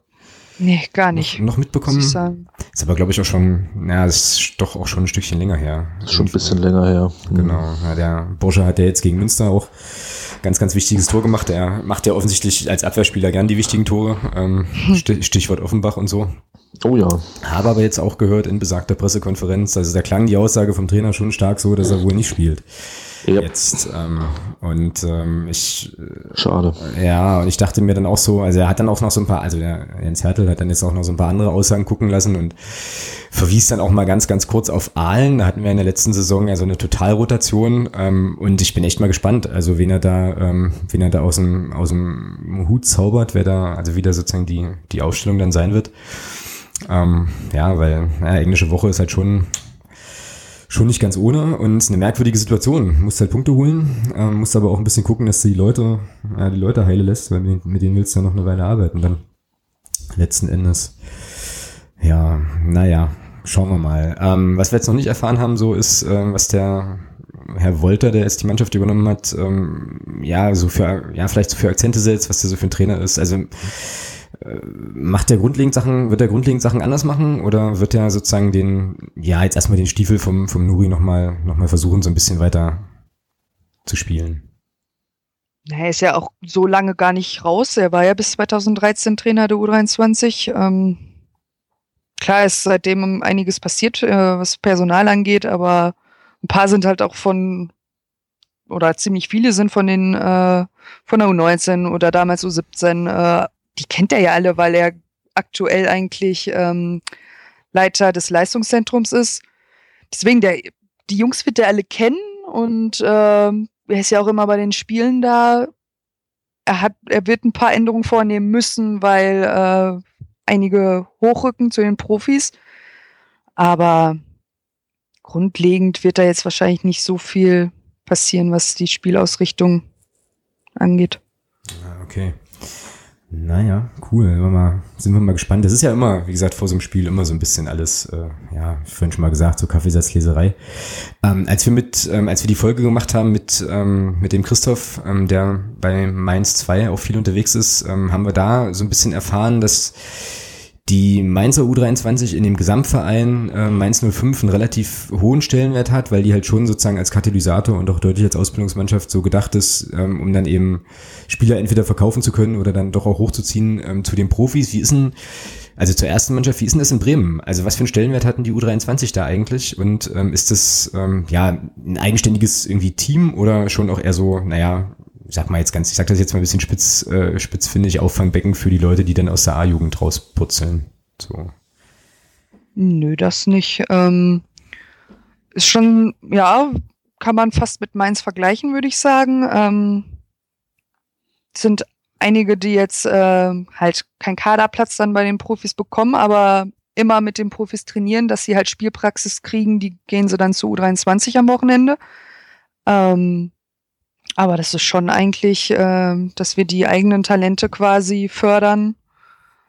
Nee, gar nicht. Noch, noch mitbekommen? Ist aber, glaube ich, auch schon, ja, das ist doch auch schon ein Stückchen länger her. Ist schon ein bisschen länger her. Genau. Ja, der Bursche hat ja jetzt gegen Münster auch ganz, ganz wichtiges Tor gemacht. Er macht ja offensichtlich als Abwehrspieler gern die wichtigen Tore. Ähm, <laughs> Stichwort Offenbach und so. Oh ja. Habe aber jetzt auch gehört in besagter Pressekonferenz, also da klang die Aussage vom Trainer schon stark so, dass er wohl nicht spielt. Ja. Jetzt. Ähm, und ähm, ich. Äh, Schade. Ja, und ich dachte mir dann auch so, also er hat dann auch noch so ein paar, also der Jens Hertel hat dann jetzt auch noch so ein paar andere Aussagen gucken lassen und verwies dann auch mal ganz, ganz kurz auf Aalen. Da hatten wir in der letzten Saison ja so eine Totalrotation ähm, und ich bin echt mal gespannt, also wen er da, ähm, wen er da aus dem, aus dem Hut zaubert, wer da, also wieder sozusagen die, die Aufstellung dann sein wird. Ähm, ja, weil ja, englische Woche ist halt schon schon nicht ganz ohne und eine merkwürdige Situation. Musst halt Punkte holen, ähm, musst aber auch ein bisschen gucken, dass du die Leute, ja, die Leute heile lässt, weil mit, denen willst du ja noch eine Weile arbeiten dann. Letzten Endes. Ja, naja, schauen wir mal. Ähm, was wir jetzt noch nicht erfahren haben, so ist, ähm, was der Herr Wolter, der jetzt die Mannschaft übernommen hat, ähm, ja, so für, ja, vielleicht so für Akzente setzt, was der so für ein Trainer ist. Also macht der grundlegend Sachen, wird der grundlegend Sachen anders machen oder wird er sozusagen den, ja, jetzt erstmal den Stiefel vom, vom Nuri nochmal noch mal versuchen, so ein bisschen weiter zu spielen? Er ist ja auch so lange gar nicht raus. Er war ja bis 2013 Trainer der U23. Ähm, klar ist seitdem einiges passiert, äh, was Personal angeht, aber ein paar sind halt auch von oder ziemlich viele sind von den äh, von der U19 oder damals U17 äh, die kennt er ja alle, weil er aktuell eigentlich ähm, Leiter des Leistungszentrums ist. Deswegen, der, die Jungs wird er alle kennen und äh, er ist ja auch immer bei den Spielen da. Er hat, er wird ein paar Änderungen vornehmen müssen, weil äh, einige hochrücken zu den Profis. Aber grundlegend wird da jetzt wahrscheinlich nicht so viel passieren, was die Spielausrichtung angeht. Ah, okay. Naja, cool. Wir mal, sind wir mal gespannt. Das ist ja immer, wie gesagt, vor so einem Spiel immer so ein bisschen alles, äh, ja, vorhin schon mal gesagt, so Kaffeesatzleserei. Ähm, als wir mit, ähm, als wir die Folge gemacht haben mit, ähm, mit dem Christoph, ähm, der bei Mainz 2 auch viel unterwegs ist, ähm, haben wir da so ein bisschen erfahren, dass die Mainzer U23 in dem Gesamtverein äh, Mainz 05 einen relativ hohen Stellenwert hat, weil die halt schon sozusagen als Katalysator und auch deutlich als Ausbildungsmannschaft so gedacht ist, ähm, um dann eben Spieler entweder verkaufen zu können oder dann doch auch hochzuziehen ähm, zu den Profis. Wie ist denn, also zur ersten Mannschaft, wie ist denn das in Bremen? Also was für einen Stellenwert hatten die U23 da eigentlich? Und ähm, ist das ähm, ja ein eigenständiges irgendwie Team oder schon auch eher so, naja, sag mal jetzt ganz, ich sag das jetzt mal ein bisschen spitz, äh, ich, Auffangbecken für die Leute, die dann aus der A-Jugend rausputzeln. So. Nö, das nicht. Ähm, ist schon, ja, kann man fast mit Mainz vergleichen, würde ich sagen. Ähm, sind einige, die jetzt äh, halt keinen Kaderplatz dann bei den Profis bekommen, aber immer mit den Profis trainieren, dass sie halt Spielpraxis kriegen, die gehen sie dann zu U23 am Wochenende. Ähm, aber das ist schon eigentlich, äh, dass wir die eigenen Talente quasi fördern.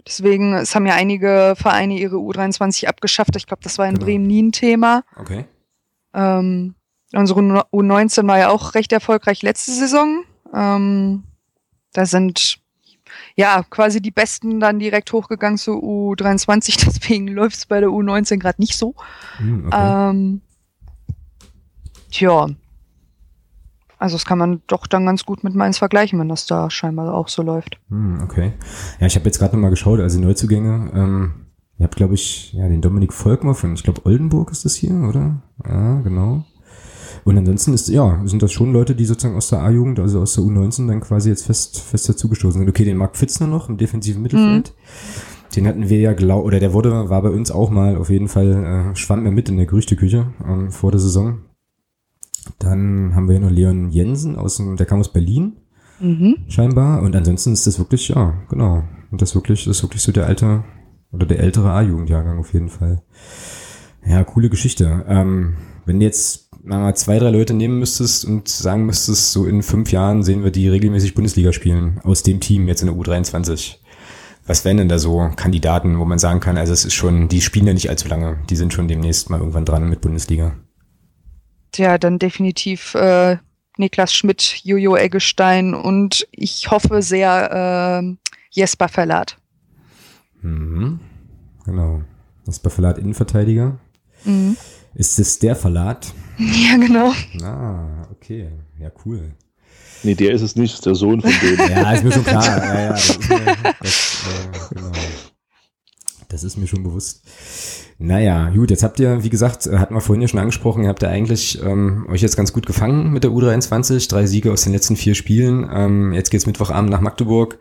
Deswegen, es haben ja einige Vereine ihre U23 abgeschafft. Ich glaube, das war in genau. Bremen nie ein Thema. Okay. Ähm, unsere U19 war ja auch recht erfolgreich letzte Saison. Ähm, da sind ja quasi die Besten dann direkt hochgegangen zu U23. <laughs> Deswegen läuft es bei der U19 gerade nicht so. Hm, okay. Ähm, tja, also das kann man doch dann ganz gut mit Mainz vergleichen, wenn das da scheinbar auch so läuft. Hm, okay. Ja, ich habe jetzt gerade nochmal geschaut, also Neuzugänge. Ähm, ihr habt, glaube ich, ja, den Dominik Volkmar von, ich glaube, Oldenburg ist das hier, oder? Ja, genau. Und ansonsten ist, ja, sind das schon Leute, die sozusagen aus der A-Jugend, also aus der U19 dann quasi jetzt fest, fest dazugestoßen sind. Okay, den Marc Pfitzner noch im defensiven Mittelfeld. Mhm. Den hatten wir ja glaub, oder der wurde, war bei uns auch mal auf jeden Fall, äh, schwamm er mit in der Gerüchteküche ähm, vor der Saison. Dann haben wir hier noch Leon Jensen aus dem, der kam aus Berlin. Mhm. Scheinbar. Und ansonsten ist das wirklich, ja, genau. Und das wirklich, das ist wirklich so der alte oder der ältere A-Jugendjahrgang auf jeden Fall. Ja, coole Geschichte. Ähm, wenn du jetzt mal zwei, drei Leute nehmen müsstest und sagen müsstest, so in fünf Jahren sehen wir die regelmäßig Bundesliga spielen aus dem Team jetzt in der U23. Was wären denn da so Kandidaten, wo man sagen kann, also es ist schon, die spielen ja nicht allzu lange, die sind schon demnächst mal irgendwann dran mit Bundesliga? Ja dann definitiv äh, Niklas Schmidt, Jojo Eggestein und ich hoffe sehr äh, Jesper Verlat. Mhm. Genau. Jesper Verlat Innenverteidiger. Mhm. Ist es der Verlat? <laughs> Ja, genau. Ah, okay. Ja, cool. Nee, der ist es nicht, ist der Sohn von dem. <laughs> ja, ist mir schon klar. Ja, ja, das, ist mir, das, äh, genau. Das ist mir schon bewusst. Naja, gut, jetzt habt ihr, wie gesagt, äh, hatten wir vorhin ja schon angesprochen, ihr habt ja eigentlich ähm, euch jetzt ganz gut gefangen mit der U23, drei Siege aus den letzten vier Spielen. Ähm, jetzt geht's Mittwochabend nach Magdeburg.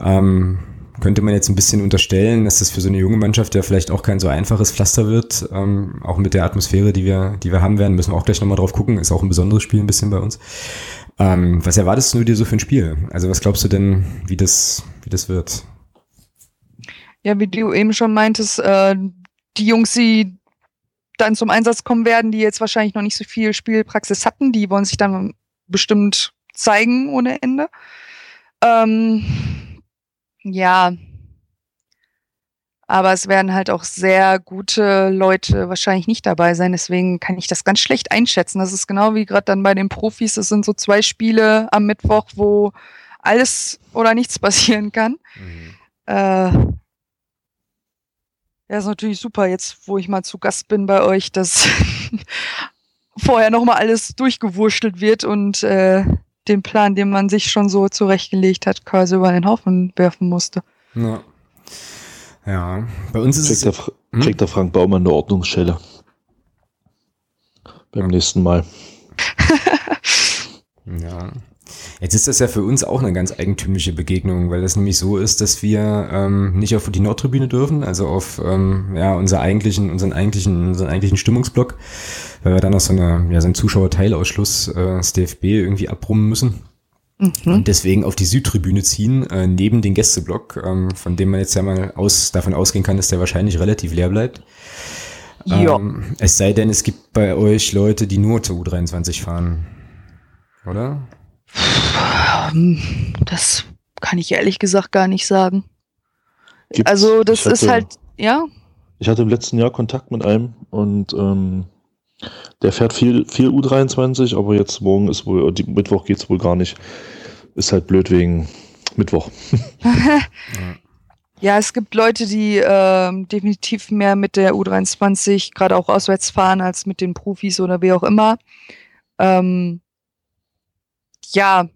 Ähm, könnte man jetzt ein bisschen unterstellen, dass das für so eine junge Mannschaft ja vielleicht auch kein so einfaches Pflaster wird. Ähm, auch mit der Atmosphäre, die wir, die wir haben werden, müssen wir auch gleich nochmal drauf gucken. Ist auch ein besonderes Spiel ein bisschen bei uns. Ähm, was erwartest du dir so für ein Spiel? Also was glaubst du denn, wie das, wie das wird? Ja, wie du eben schon meintest, äh, die Jungs, die dann zum Einsatz kommen werden, die jetzt wahrscheinlich noch nicht so viel Spielpraxis hatten, die wollen sich dann bestimmt zeigen ohne Ende. Ähm, ja. Aber es werden halt auch sehr gute Leute wahrscheinlich nicht dabei sein. Deswegen kann ich das ganz schlecht einschätzen. Das ist genau wie gerade dann bei den Profis. Es sind so zwei Spiele am Mittwoch, wo alles oder nichts <laughs> passieren kann. Mhm. Äh, ja, ist natürlich super, jetzt wo ich mal zu Gast bin bei euch, dass <laughs> vorher nochmal alles durchgewurschtelt wird und äh, den Plan, den man sich schon so zurechtgelegt hat, quasi über den Haufen werfen musste. Ja. Ja, bei uns ist kriegt es. Der, hm? Kriegt der Frank Baumann eine Ordnungsstelle. Beim ja. nächsten Mal. ja. Jetzt ist das ja für uns auch eine ganz eigentümliche Begegnung, weil das nämlich so ist, dass wir ähm, nicht auf die Nordtribüne dürfen, also auf ähm, ja, unser eigentlichen, unseren eigentlichen, unseren eigentlichen Stimmungsblock, weil wir dann noch so, eine, ja, so einen Zuschauerteilausschluss äh, des DFB irgendwie abbrummen müssen. Mhm. Und deswegen auf die Südtribüne ziehen, äh, neben den Gästeblock, ähm, von dem man jetzt ja mal aus, davon ausgehen kann, dass der wahrscheinlich relativ leer bleibt. Ja. Ähm, es sei denn, es gibt bei euch Leute, die nur zur U23 fahren. Oder? Das kann ich ehrlich gesagt gar nicht sagen. Gibt's, also das hatte, ist halt, ja. Ich hatte im letzten Jahr Kontakt mit einem und ähm, der fährt viel, viel U23, aber jetzt morgen ist wohl, die, Mittwoch geht's wohl gar nicht. Ist halt blöd wegen Mittwoch. <laughs> Ja, es gibt Leute, die äh, definitiv mehr mit der U23 gerade auch auswärts fahren als mit den Profis oder wie auch immer. Ähm, ja,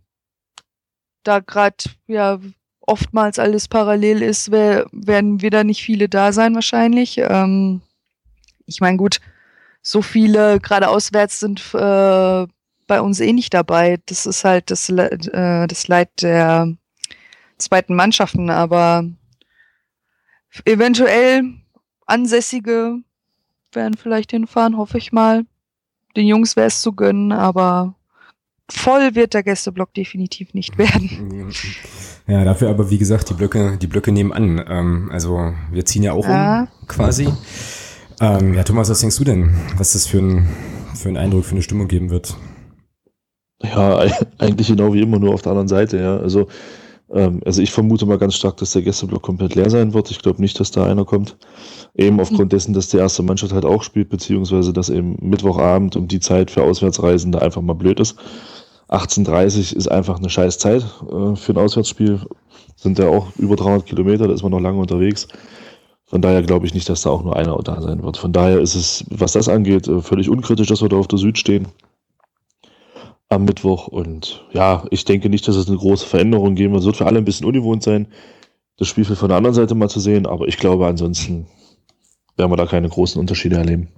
da gerade ja oftmals alles parallel ist, wär, werden wieder nicht viele da sein wahrscheinlich. Ähm, ich meine, gut, so viele gerade auswärts sind äh, bei uns eh nicht dabei. Das ist halt das, äh, das Leid der zweiten Mannschaften, aber eventuell Ansässige werden vielleicht hinfahren, hoffe ich mal. Den Jungs wäre es zu gönnen, aber voll wird der Gästeblock definitiv nicht werden. Ja, dafür aber wie gesagt die Blöcke, die Blöcke nehmen an. Ähm, also wir ziehen ja auch ja. um quasi. Ähm, ja, Thomas, was denkst du denn, was das für ein, für einen Eindruck, für eine Stimmung geben wird? Ja, <laughs> eigentlich genau wie immer, nur auf der anderen Seite, ja. Also ähm, also ich vermute mal ganz stark, dass der Gästeblock komplett leer sein wird. Ich glaube nicht, dass da einer kommt. Eben aufgrund dessen, dass die erste Mannschaft halt auch spielt, beziehungsweise dass eben Mittwochabend um die Zeit für Auswärtsreisende einfach mal blöd ist. 18.30 ist einfach eine scheiß Zeit äh, für ein Auswärtsspiel. Sind ja auch über 300 Kilometer, da ist man noch lange unterwegs. Von daher glaube ich nicht, dass da auch nur einer da sein wird. Von daher ist es, was das angeht, äh, völlig unkritisch, dass wir da auf der Süd stehen am Mittwoch. Und ja, ich denke nicht, dass es eine große Veränderung geben wird. Es wird für alle ein bisschen ungewohnt sein, das Spiel von der anderen Seite mal zu sehen. Aber ich glaube, ansonsten werden wir da keine großen Unterschiede erleben.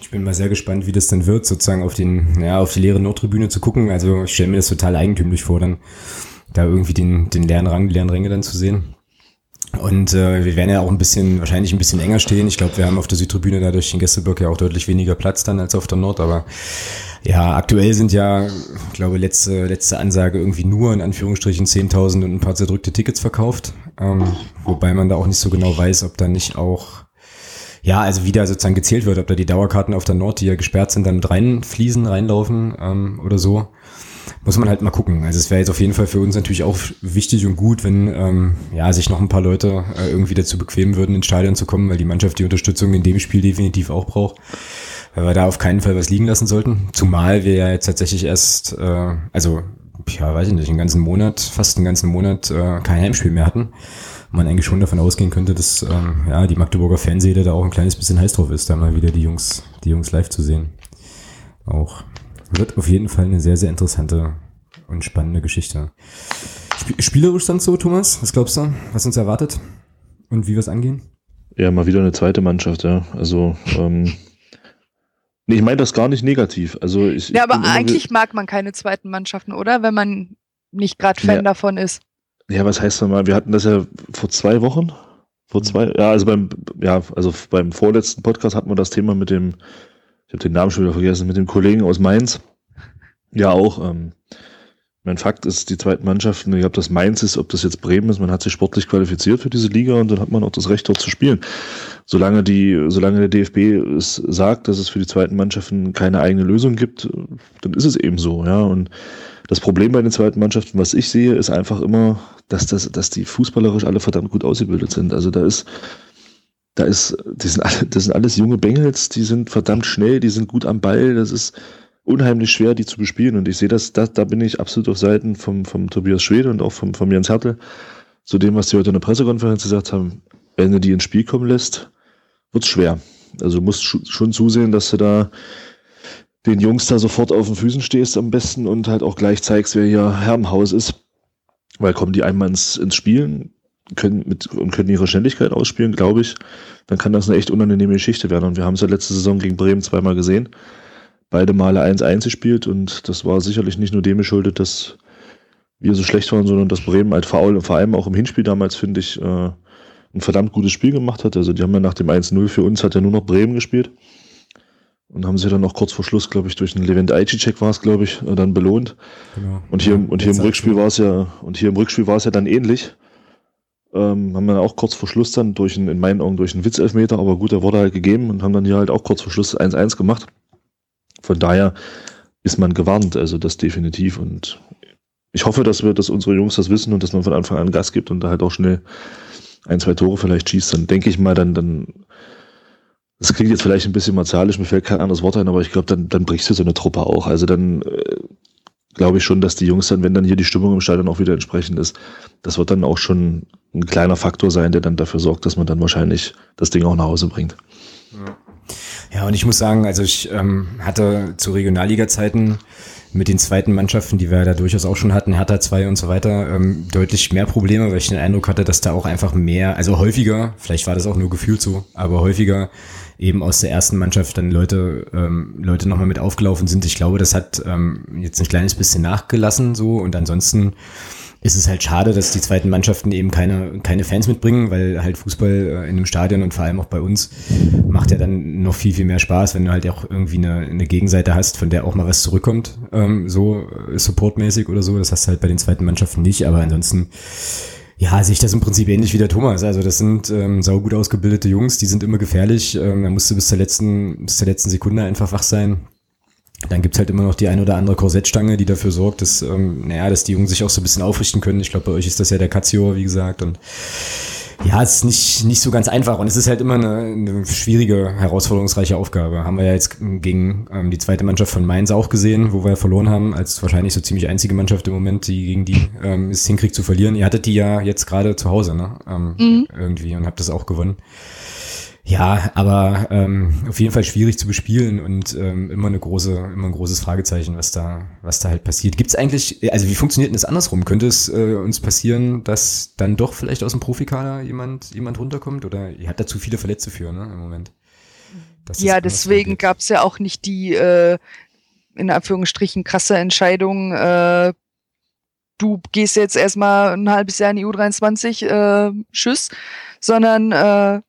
Ich bin mal sehr gespannt, wie das dann wird, sozusagen auf den, ja, auf die leere Nordtribüne zu gucken. Also ich stelle mir das total eigentümlich vor, dann da irgendwie den, den leeren Rang, die leeren Ränge dann zu sehen. Und äh, wir werden ja auch ein bisschen, wahrscheinlich ein bisschen enger stehen. Ich glaube, wir haben auf der Südtribüne dadurch den Gästeblock ja auch deutlich weniger Platz dann als auf der Nord, aber ja, aktuell sind ja, ich glaube, letzte, letzte Ansage irgendwie nur in Anführungsstrichen 10.000 und ein paar zerdrückte Tickets verkauft. Ähm, wobei man da auch nicht so genau weiß, ob da nicht auch, ja, also wieder sozusagen gezählt wird, ob da die Dauerkarten auf der Nord, die ja gesperrt sind, dann mit reinfließen, reinlaufen ähm, oder so. Muss man halt mal gucken. Also es wäre jetzt auf jeden Fall für uns natürlich auch wichtig und gut, wenn ähm, ja, sich noch ein paar Leute äh, irgendwie dazu bequemen würden, ins Stadion zu kommen, weil die Mannschaft die Unterstützung in dem Spiel definitiv auch braucht weil wir da auf keinen Fall was liegen lassen sollten. Zumal wir ja jetzt tatsächlich erst, äh, also ja, weiß ich nicht, einen ganzen Monat, fast einen ganzen Monat äh, kein Heimspiel mehr hatten. Man eigentlich schon davon ausgehen könnte, dass ähm, ja, die Magdeburger Fanseele da auch ein kleines bisschen heiß drauf ist, da mal wieder die Jungs, die Jungs live zu sehen. Auch wird auf jeden Fall eine sehr, sehr interessante und spannende Geschichte. Sp spielerisch dann so, Thomas? Was glaubst du, was uns erwartet und wie wir es angehen? Ja, mal wieder eine zweite Mannschaft, ja. Also ähm, Nee, ich meine das gar nicht negativ. Also ich, ja, aber eigentlich mag man keine zweiten Mannschaften, oder? Wenn man nicht gerade Fan ja. davon ist. Ja, was heißt das mal? Wir hatten das ja vor zwei Wochen. Vor zwei, ja, also beim, ja, also beim vorletzten Podcast hatten wir das Thema mit dem, ich habe den Namen schon wieder vergessen, mit dem Kollegen aus Mainz. Ja, auch. Ähm, mein Fakt ist, die zweiten Mannschaften, ich glaube, das Mainz ist, ob das jetzt Bremen ist, man hat sich sportlich qualifiziert für diese Liga und dann hat man auch das Recht, dort zu spielen. Solange die, solange der DFB es sagt, dass es für die zweiten Mannschaften keine eigene Lösung gibt, dann ist es eben so, ja. Und das Problem bei den zweiten Mannschaften, was ich sehe, ist einfach immer, dass das, dass die fußballerisch alle verdammt gut ausgebildet sind. Also da ist, da ist, die sind alle, das sind alles junge Bengels, die sind verdammt schnell, die sind gut am Ball, das ist, unheimlich schwer, die zu bespielen. Und ich sehe das, da, da bin ich absolut auf Seiten vom, vom Tobias Schwede und auch vom, vom Jens Hertel. Zu dem, was die heute in der Pressekonferenz gesagt haben, wenn du die ins Spiel kommen lässt, wird's schwer. Also du musst schon zusehen, dass du da den Jungs da sofort auf den Füßen stehst am besten und halt auch gleich zeigst, wer hier Herr im Haus ist. Weil kommen die einmal ins, ins Spielen können mit, und können ihre Schnelligkeit ausspielen, glaube ich, dann kann das eine echt unangenehme Geschichte werden. Und wir haben es ja letzte Saison gegen Bremen zweimal gesehen beide Male 1-1 gespielt und das war sicherlich nicht nur dem geschuldet, dass wir so schlecht waren, sondern dass Bremen halt faul und vor allem auch im Hinspiel damals, finde ich, äh, ein verdammt gutes Spiel gemacht hat. Also die haben ja nach dem 1-0 für uns hat ja nur noch Bremen gespielt und haben sie dann noch kurz vor Schluss, glaube ich, durch einen Levent Aici-Check war es, glaube ich, äh, dann belohnt. Genau. Und hier, ja, und hier im Rückspiel war es ja, und hier im Rückspiel war es ja dann ähnlich. Ähm, haben dann auch kurz vor Schluss dann durch einen, in meinen Augen durch einen Witzelfmeter, aber gut, der wurde halt gegeben und haben dann hier halt auch kurz vor Schluss 1-1 gemacht. Von daher ist man gewarnt, also das definitiv. Und ich hoffe, dass wir, dass unsere Jungs das wissen und dass man von Anfang an Gas gibt und da halt auch schnell ein, zwei Tore vielleicht schießt. Dann denke ich mal, dann, dann, das klingt jetzt vielleicht ein bisschen martialisch, mir fällt kein anderes Wort ein, aber ich glaube, dann, dann brichst du so eine Truppe auch. Also dann, äh, glaube ich schon, dass die Jungs dann, wenn dann hier die Stimmung im Stadion auch wieder entsprechend ist, das wird dann auch schon ein kleiner Faktor sein, der dann dafür sorgt, dass man dann wahrscheinlich das Ding auch nach Hause bringt. Ja, und ich muss sagen, also ich ähm, hatte zu Regionalliga-Zeiten mit den zweiten Mannschaften, die wir da durchaus auch schon hatten, Hertha 2 und so weiter, ähm, deutlich mehr Probleme, weil ich den Eindruck hatte, dass da auch einfach mehr, also häufiger, vielleicht war das auch nur gefühlt so, aber häufiger eben aus der ersten Mannschaft dann Leute, ähm, Leute nochmal mit aufgelaufen sind. Ich glaube, das hat ähm, jetzt ein kleines bisschen nachgelassen so und ansonsten ist es halt schade, dass die zweiten Mannschaften eben keine, keine Fans mitbringen, weil halt Fußball äh, in einem Stadion und vor allem auch bei uns macht ja dann noch viel, viel mehr Spaß, wenn du halt auch irgendwie eine, eine Gegenseite hast, von der auch mal was zurückkommt, ähm, so äh, supportmäßig oder so. Das hast du halt bei den zweiten Mannschaften nicht, aber ansonsten ja, sehe ich das im Prinzip ähnlich wie der Thomas. Also das sind ähm, saugut ausgebildete Jungs, die sind immer gefährlich. Ähm, da musst du bis zur letzten, bis zur letzten Sekunde einfach wach sein. Dann gibt's halt immer noch die ein oder andere Korsettstange, die dafür sorgt, dass, ähm, naja, dass die Jungs sich auch so ein bisschen aufrichten können. Ich glaube, bei euch ist das ja der Katio, wie gesagt. Und ja, es ist nicht, nicht so ganz einfach und es ist halt immer eine, eine schwierige, herausforderungsreiche Aufgabe. Haben wir ja jetzt gegen ähm, die zweite Mannschaft von Mainz auch gesehen, wo wir verloren haben, als wahrscheinlich so ziemlich einzige Mannschaft im Moment, die gegen die ähm, es hinkriegt zu verlieren. Ihr hattet die ja jetzt gerade zu Hause, ne? Ähm, mhm. Irgendwie und habt das auch gewonnen. Ja, aber ähm, auf jeden Fall schwierig zu bespielen und ähm, immer eine große, immer ein großes Fragezeichen, was da, was da halt passiert. Gibt es eigentlich, also wie funktioniert denn das andersrum? Könnte es äh, uns passieren, dass dann doch vielleicht aus dem Profikader jemand, jemand runterkommt? Oder ihr habt da zu viele Verletzte für, ne, im Moment? Ja, deswegen gab es ja auch nicht die äh, in Anführungsstrichen krasse Entscheidung, äh, du gehst jetzt erstmal ein halbes Jahr in die U23, äh, tschüss, sondern äh,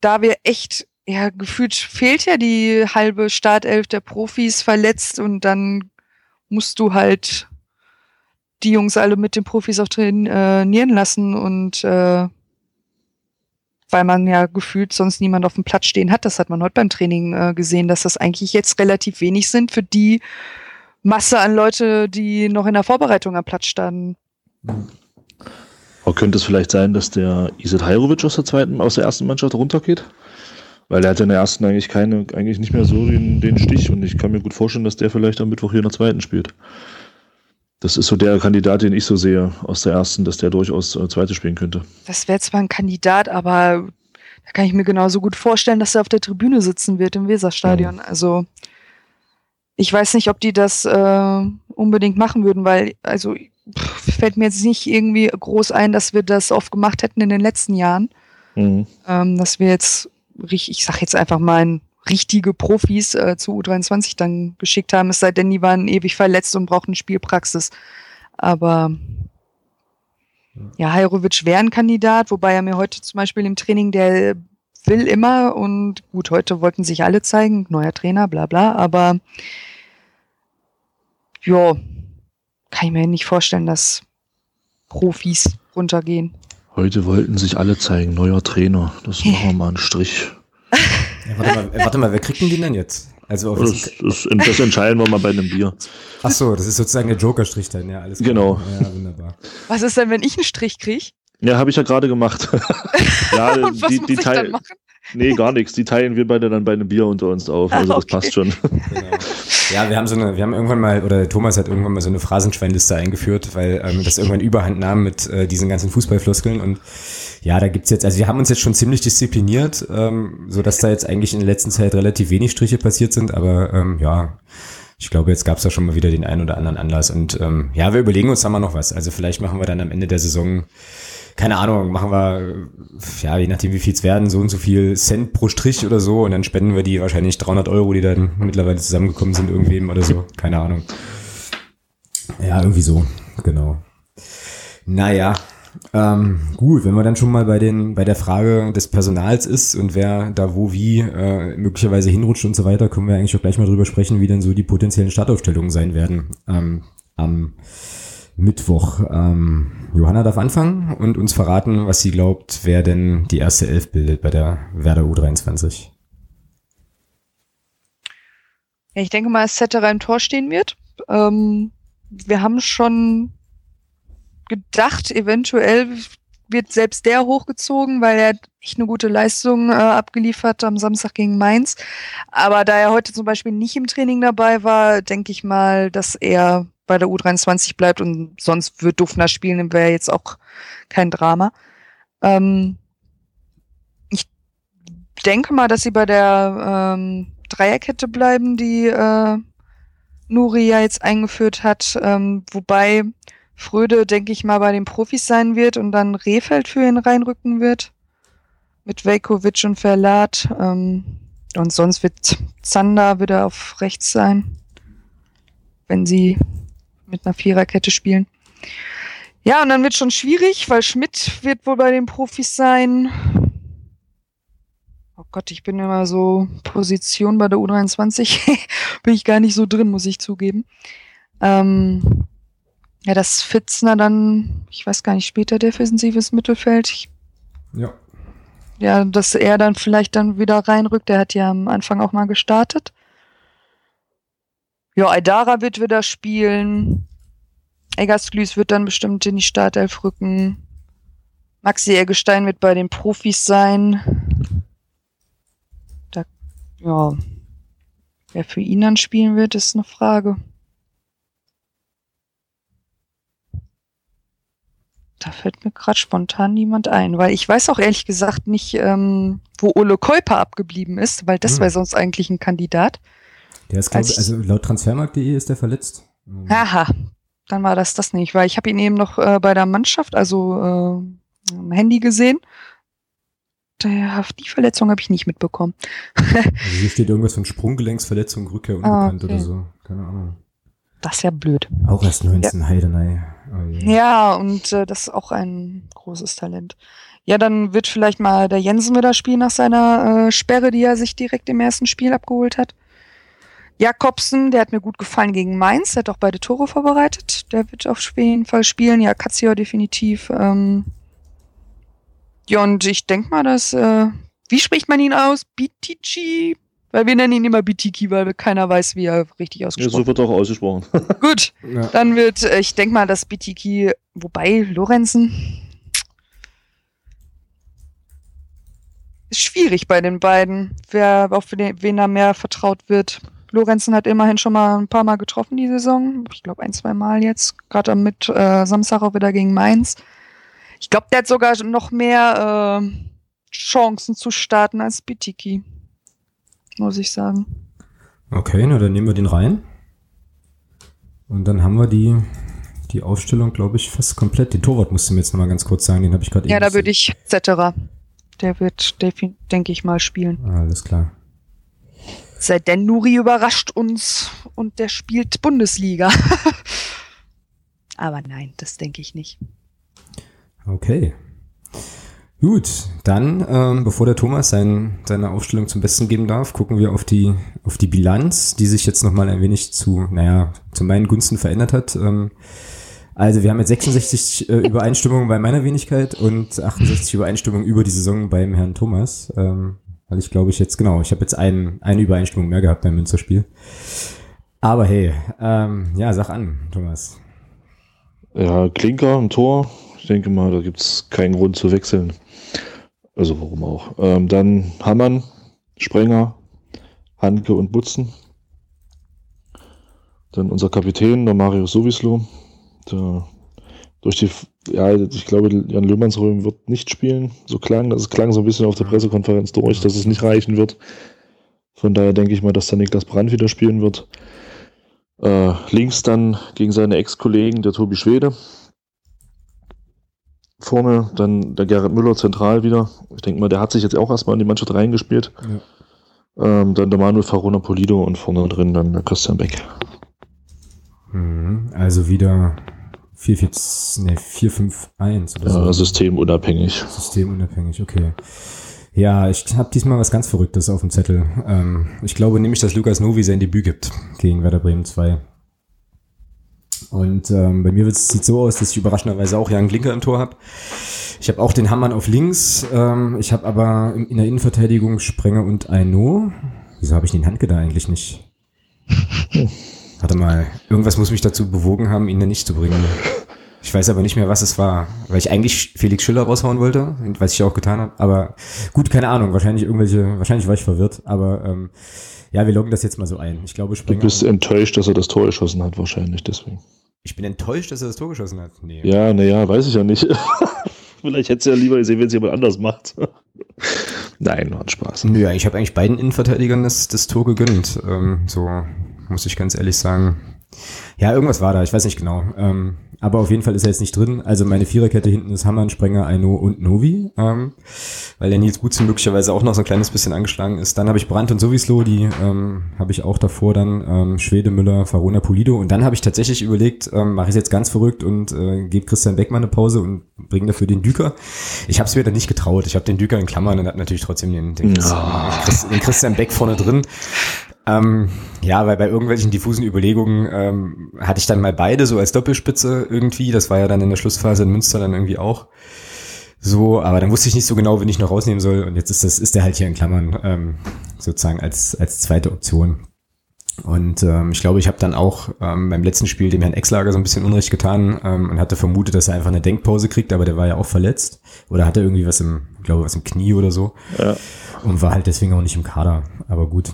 da wir echt, ja, gefühlt fehlt ja die halbe Startelf der Profis verletzt und dann musst du halt die Jungs alle mit den Profis auch trainieren lassen und äh, weil man ja gefühlt sonst niemand auf dem Platz stehen hat. Das hat man heute beim Training äh, gesehen, dass das eigentlich jetzt relativ wenig sind für die Masse an Leute, die noch in der Vorbereitung am Platz standen. Aber könnte es vielleicht sein, dass der Isid Hajrovic aus der zweiten, aus der ersten Mannschaft runtergeht? Weil er hat in der ersten eigentlich keine, eigentlich nicht mehr so den, den Stich und ich kann mir gut vorstellen, dass der vielleicht am Mittwoch hier in der zweiten spielt. Das ist so der Kandidat, den ich so sehe aus der ersten, dass der durchaus äh, zweite spielen könnte. Das wäre zwar ein Kandidat, aber da kann ich mir genauso gut vorstellen, dass er auf der Tribüne sitzen wird im Weserstadion. Mhm. Also ich weiß nicht, ob die das äh, unbedingt machen würden, weil also fällt mir jetzt nicht irgendwie groß ein, dass wir das oft gemacht hätten in den letzten Jahren. Mhm. Ähm, dass wir jetzt, ich sag jetzt einfach mal, richtige Profis äh, zu U23 dann geschickt haben, es sei denn, die waren ewig verletzt und brauchten Spielpraxis. Aber ja, Hajrovic wäre ein Kandidat, wobei er mir heute zum Beispiel im Training, der will immer und gut, heute wollten sich alle zeigen, neuer Trainer, bla bla, aber ja, kann ich mir nicht vorstellen, dass Profis runtergehen. Heute wollten sich alle zeigen, neuer Trainer. Das machen wir mal einen Strich. Ja, warte, mal, warte mal, wer kriegt denn den denn jetzt? Also das, das, das, entscheiden wir mal bei einem Bier. Ach so, das ist sozusagen der Joker-Strich dann, ja, alles klar. Genau. Ja, wunderbar. Was ist denn, wenn ich einen Strich kriege? Ja, habe ich ja gerade gemacht. <laughs> ja, Und <laughs> was die, muss die ich dann machen? Nee, gar nichts. Die teilen wir beide dann bei einem Bier unter uns auf. Also das okay. passt schon. Genau. Ja, wir haben so eine, wir haben irgendwann mal, oder Thomas hat irgendwann mal so eine Phrasenschweinliste eingeführt, weil ähm, das irgendwann überhand nahm mit äh, diesen ganzen Fußballfloskeln. Und ja, da gibt's jetzt, also wir haben uns jetzt schon ziemlich diszipliniert, ähm, so dass da jetzt eigentlich in der letzten Zeit relativ wenig Striche passiert sind, aber ähm, ja. Ich glaube, jetzt gab's da schon mal wieder den einen oder anderen Anlass. Und ähm, ja, wir überlegen uns da mal noch was. Also vielleicht machen wir dann am Ende der Saison keine Ahnung, machen wir, ja, je nachdem wie viel es werden, so und so viel Cent pro Strich oder so und dann spenden wir die wahrscheinlich 300 Euro, die dann mittlerweile zusammengekommen sind irgendwem oder so, keine Ahnung. Ja, irgendwie so, genau. Naja, ähm, gut, wenn man dann schon mal bei den, bei der Frage des Personals ist und wer da wo wie äh, möglicherweise hinrutscht und so weiter, können wir eigentlich auch gleich mal drüber sprechen, wie denn so die potenziellen Startaufstellungen sein werden ähm, am Mittwoch. Ähm, Johanna darf anfangen und uns verraten, was sie glaubt, wer denn die erste Elf bildet bei der Werder U23. Ja, ich denke mal, dass Zetterer im Tor stehen wird. Ähm, wir haben schon gedacht, eventuell wird selbst der hochgezogen, weil er echt eine gute Leistung äh, abgeliefert am Samstag gegen Mainz. Aber da er heute zum Beispiel nicht im Training dabei war, denke ich mal, dass er bei der U23 bleibt und sonst wird Dufner spielen, wäre jetzt auch kein Drama. Ähm, ich denke mal, dass sie bei der ähm, Dreierkette bleiben, die äh, Nuri ja jetzt eingeführt hat, ähm, wobei Fröde, denke ich mal, bei den Profis sein wird und dann Rehfeld für ihn reinrücken wird. Mit Velkovic und Verlat. Ähm, und sonst wird Zander wieder auf rechts sein, wenn sie mit einer Viererkette spielen. Ja, und dann wird schon schwierig, weil Schmidt wird wohl bei den Profis sein. Oh Gott, ich bin immer so Position bei der U23. <laughs> bin ich gar nicht so drin, muss ich zugeben. Ähm, ja, das Fitzner dann, ich weiß gar nicht, später defensives Mittelfeld. Ich, Ja. ja, dass er dann vielleicht dann wieder reinrückt. Der hat ja am Anfang auch mal gestartet. Ja, Aidara wird wieder spielen. Eggersglüß wird dann bestimmt in die Startelf rücken. Maxi Eggestein wird bei den Profis sein. Da, ja, wer für ihn dann spielen wird, ist eine Frage. Da fällt mir gerade spontan niemand ein, weil ich weiß auch ehrlich gesagt nicht, ähm, wo Ole Kolper abgeblieben ist, weil das Hm. wäre sonst eigentlich ein Kandidat. Der ist, glaube ich, also laut Transfermarkt.de ist der verletzt. Aha, dann war das das nicht, weil ich habe ihn eben noch äh, bei der Mannschaft, also äh, am Handy gesehen. Der, die Verletzung habe ich nicht mitbekommen. <laughs> Also hier steht irgendwas von Sprunggelenksverletzung, Rückkehr unbekannt Ah, okay. oder so. Keine Ahnung. Das ist ja blöd. Auch erst 19, Heidenei. Oh je. Ja, und äh, das ist auch ein großes Talent. Ja, dann wird vielleicht mal der Jensen wieder spielen nach seiner äh, Sperre, die er sich direkt im ersten Spiel abgeholt hat. Jakobsen, der hat mir gut gefallen gegen Mainz, der hat auch beide Tore vorbereitet. Der wird auf jeden Fall spielen. Ja, Katsior definitiv. Ähm ja, und ich denk mal, dass, äh, wie spricht man ihn aus? Bitici? Weil wir nennen ihn immer Bitiki, weil keiner weiß, wie er richtig Ja, ausgesprochen so wird auch ausgesprochen. wird. <laughs> Gut, Ja. dann wird, äh, ich denke mal, dass Bitiki, wobei Lorenzen ist schwierig bei den beiden, wer auf wen, wen da mehr vertraut wird. Lorenzen hat immerhin schon mal ein paar Mal getroffen die Saison. Ich glaube ein, zwei Mal jetzt. Gerade mit äh, Samstag auch wieder gegen Mainz. Ich glaube, der hat sogar noch mehr äh, Chancen zu starten als Bitiki. Muss ich sagen. Okay, na dann nehmen wir den rein. Und dann haben wir die, die Aufstellung, glaube ich, fast komplett. Den Torwart musst du mir jetzt nochmal ganz kurz sagen, den habe ich gerade Ja, eben da würde ich Zetterer. Der wird, denke ich mal, spielen. Alles klar. Sei denn Nuri überrascht uns und der spielt Bundesliga. <laughs> Aber nein, das denke ich nicht. Okay. Gut, dann, ähm, bevor der Thomas sein, seine Aufstellung zum Besten geben darf, gucken wir auf die, auf die Bilanz, die sich jetzt nochmal ein wenig zu, naja, zu meinen Gunsten verändert hat. Ähm, also wir haben jetzt 66 äh, Übereinstimmungen bei meiner Wenigkeit und 68 Übereinstimmungen über die Saison beim Herrn Thomas. Ähm, weil ich glaube ich jetzt, genau, ich habe jetzt ein, eine Übereinstimmung mehr gehabt beim Münsterspiel. Aber hey, ähm, ja, sag an, Thomas. Ja, Klinker im Tor. Ich denke mal, da gibt es keinen Grund zu wechseln. Also warum auch. Ähm, dann Hammann, Sprenger, Hanke und Butzen. Dann unser Kapitän, der Marius Sowislo. Der durch die, ja, ich glaube, Jan Löhmannsröhm wird nicht spielen. So klang, das klang so ein bisschen auf der Pressekonferenz durch, dass es nicht reichen wird. Von daher denke ich mal, dass der Niklas Brandt wieder spielen wird. Äh, links dann gegen seine Ex-Kollegen, der Tobi Schwede. Vorne dann der Gerrit Müller zentral wieder. Ich denke mal, der hat sich jetzt auch erstmal in die Mannschaft reingespielt. Ähm, dann der Manuel Farona Polido und vorne drin dann der Christian Beck. Mhm, Also wieder 4, 4, nee, 4 5, 1 oder so. Ja, systemunabhängig. Systemunabhängig, okay. Ja, ich habe diesmal was ganz Verrücktes auf dem Zettel. Ähm, ich glaube nämlich, dass Lukas Novi sein Debüt gibt gegen Werder Bremen 2. Und ähm, bei mir sieht so aus, dass ich überraschenderweise auch Jan Glinker im Tor habe. Ich habe auch den Hammann auf links. Ähm, ich habe aber in in der Innenverteidigung Sprenger und Aino. Wieso habe ich den Handke da eigentlich nicht? <laughs> Warte mal, irgendwas muss mich dazu bewogen haben, ihn da nicht zu bringen. Ich weiß aber nicht mehr, was es war, weil ich eigentlich Felix Schiller raushauen wollte, was ich auch getan habe. Aber gut, keine Ahnung. Wahrscheinlich irgendwelche, wahrscheinlich war ich verwirrt. Aber ähm, ja, wir loggen das jetzt mal so ein. Ich glaube, Springer. Du bist enttäuscht, dass er das Tor geschossen hat, wahrscheinlich deswegen. Ich bin enttäuscht, dass er das Tor geschossen hat. Nee. Ja, naja, weiß ich ja nicht. <laughs> Vielleicht hätte es ja lieber gesehen, wenn es jemand anders macht. <laughs> Nein, war ein Spaß. Ja, ich habe eigentlich beiden Innenverteidigern das, das Tor gegönnt. Ähm, so muss ich ganz ehrlich sagen. Ja, irgendwas war da, ich weiß nicht genau. Ähm, aber auf jeden Fall ist er jetzt nicht drin. Also meine Viererkette hinten ist Hammann, Sprenger, Aino und Novi, ähm, weil der Nils Gutzen möglicherweise auch noch so ein kleines bisschen angeschlagen ist. Dann habe ich Brandt und Sowislo, die ähm, habe ich auch davor dann, ähm, Schwede, Müller, Farona, Pulido. Und dann habe ich tatsächlich überlegt, ähm, mache ich jetzt ganz verrückt und äh, gebe Christian Beckmann eine Pause und bringe dafür den Düker. Ich habe es mir dann nicht getraut. Ich habe den Düker in Klammern und habe natürlich trotzdem den, den, Christian, den Christian Beck vorne drin. Ähm, ja, weil bei irgendwelchen diffusen Überlegungen ähm, hatte ich dann mal beide so als Doppelspitze irgendwie. Das war ja dann in der Schlussphase in Münster dann irgendwie auch so, aber dann wusste ich nicht so genau, wen ich noch rausnehmen soll. Und jetzt ist das, ist der halt hier in Klammern ähm, sozusagen als als zweite Option. Und ähm, ich glaube, ich habe dann auch ähm, beim letzten Spiel dem Herrn Exlager so ein bisschen Unrecht getan ähm, und hatte vermutet, dass er einfach eine Denkpause kriegt, aber der war ja auch verletzt oder hatte irgendwie was im, glaube was im Knie oder so ja. und war halt deswegen auch nicht im Kader. Aber gut,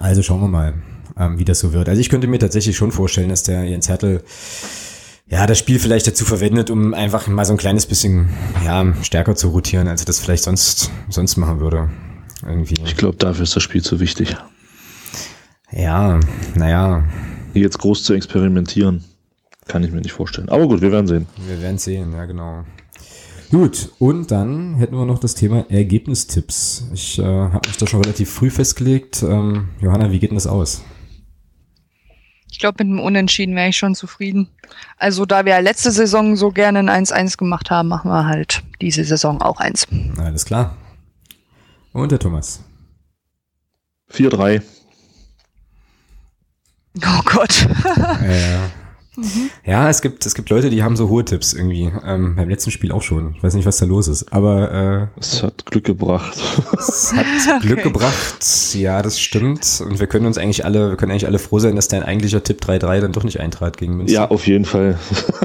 also schauen wir mal, ähm, wie das so wird. Also ich könnte mir tatsächlich schon vorstellen, dass der Jens Hertel ja, das Spiel vielleicht dazu verwendet, um einfach mal so ein kleines bisschen ja, stärker zu rotieren, als er das vielleicht sonst, sonst machen würde. Irgendwie. Ich glaube, dafür ist das Spiel zu wichtig. Ja, naja. Jetzt groß zu experimentieren, kann ich mir nicht vorstellen. Aber gut, wir werden sehen. Wir werden sehen, ja genau. Gut, und dann hätten wir noch das Thema Ergebnistipps. Ich äh, habe mich da schon relativ früh festgelegt. Ähm, Johanna, wie geht denn das aus? Ich glaube, mit dem Unentschieden wäre ich schon zufrieden. Also da wir letzte Saison so gerne ein 1-1 gemacht haben, machen wir halt diese Saison auch eins. Alles klar. Und der Thomas? 4-3. Oh Gott. <laughs> äh, Mhm. Ja, es gibt, es gibt Leute, die haben so hohe Tipps irgendwie. Ähm, beim letzten Spiel auch schon. Ich weiß nicht, was da los ist. Aber äh, es hat Glück gebracht. Es hat <laughs> okay. Glück gebracht. Ja, das stimmt. Und wir können uns eigentlich alle, wir können eigentlich alle froh sein, dass dein eigentlicher Tipp 3-3 dann doch nicht eintrat gegen Münster. Ja, auf jeden Fall.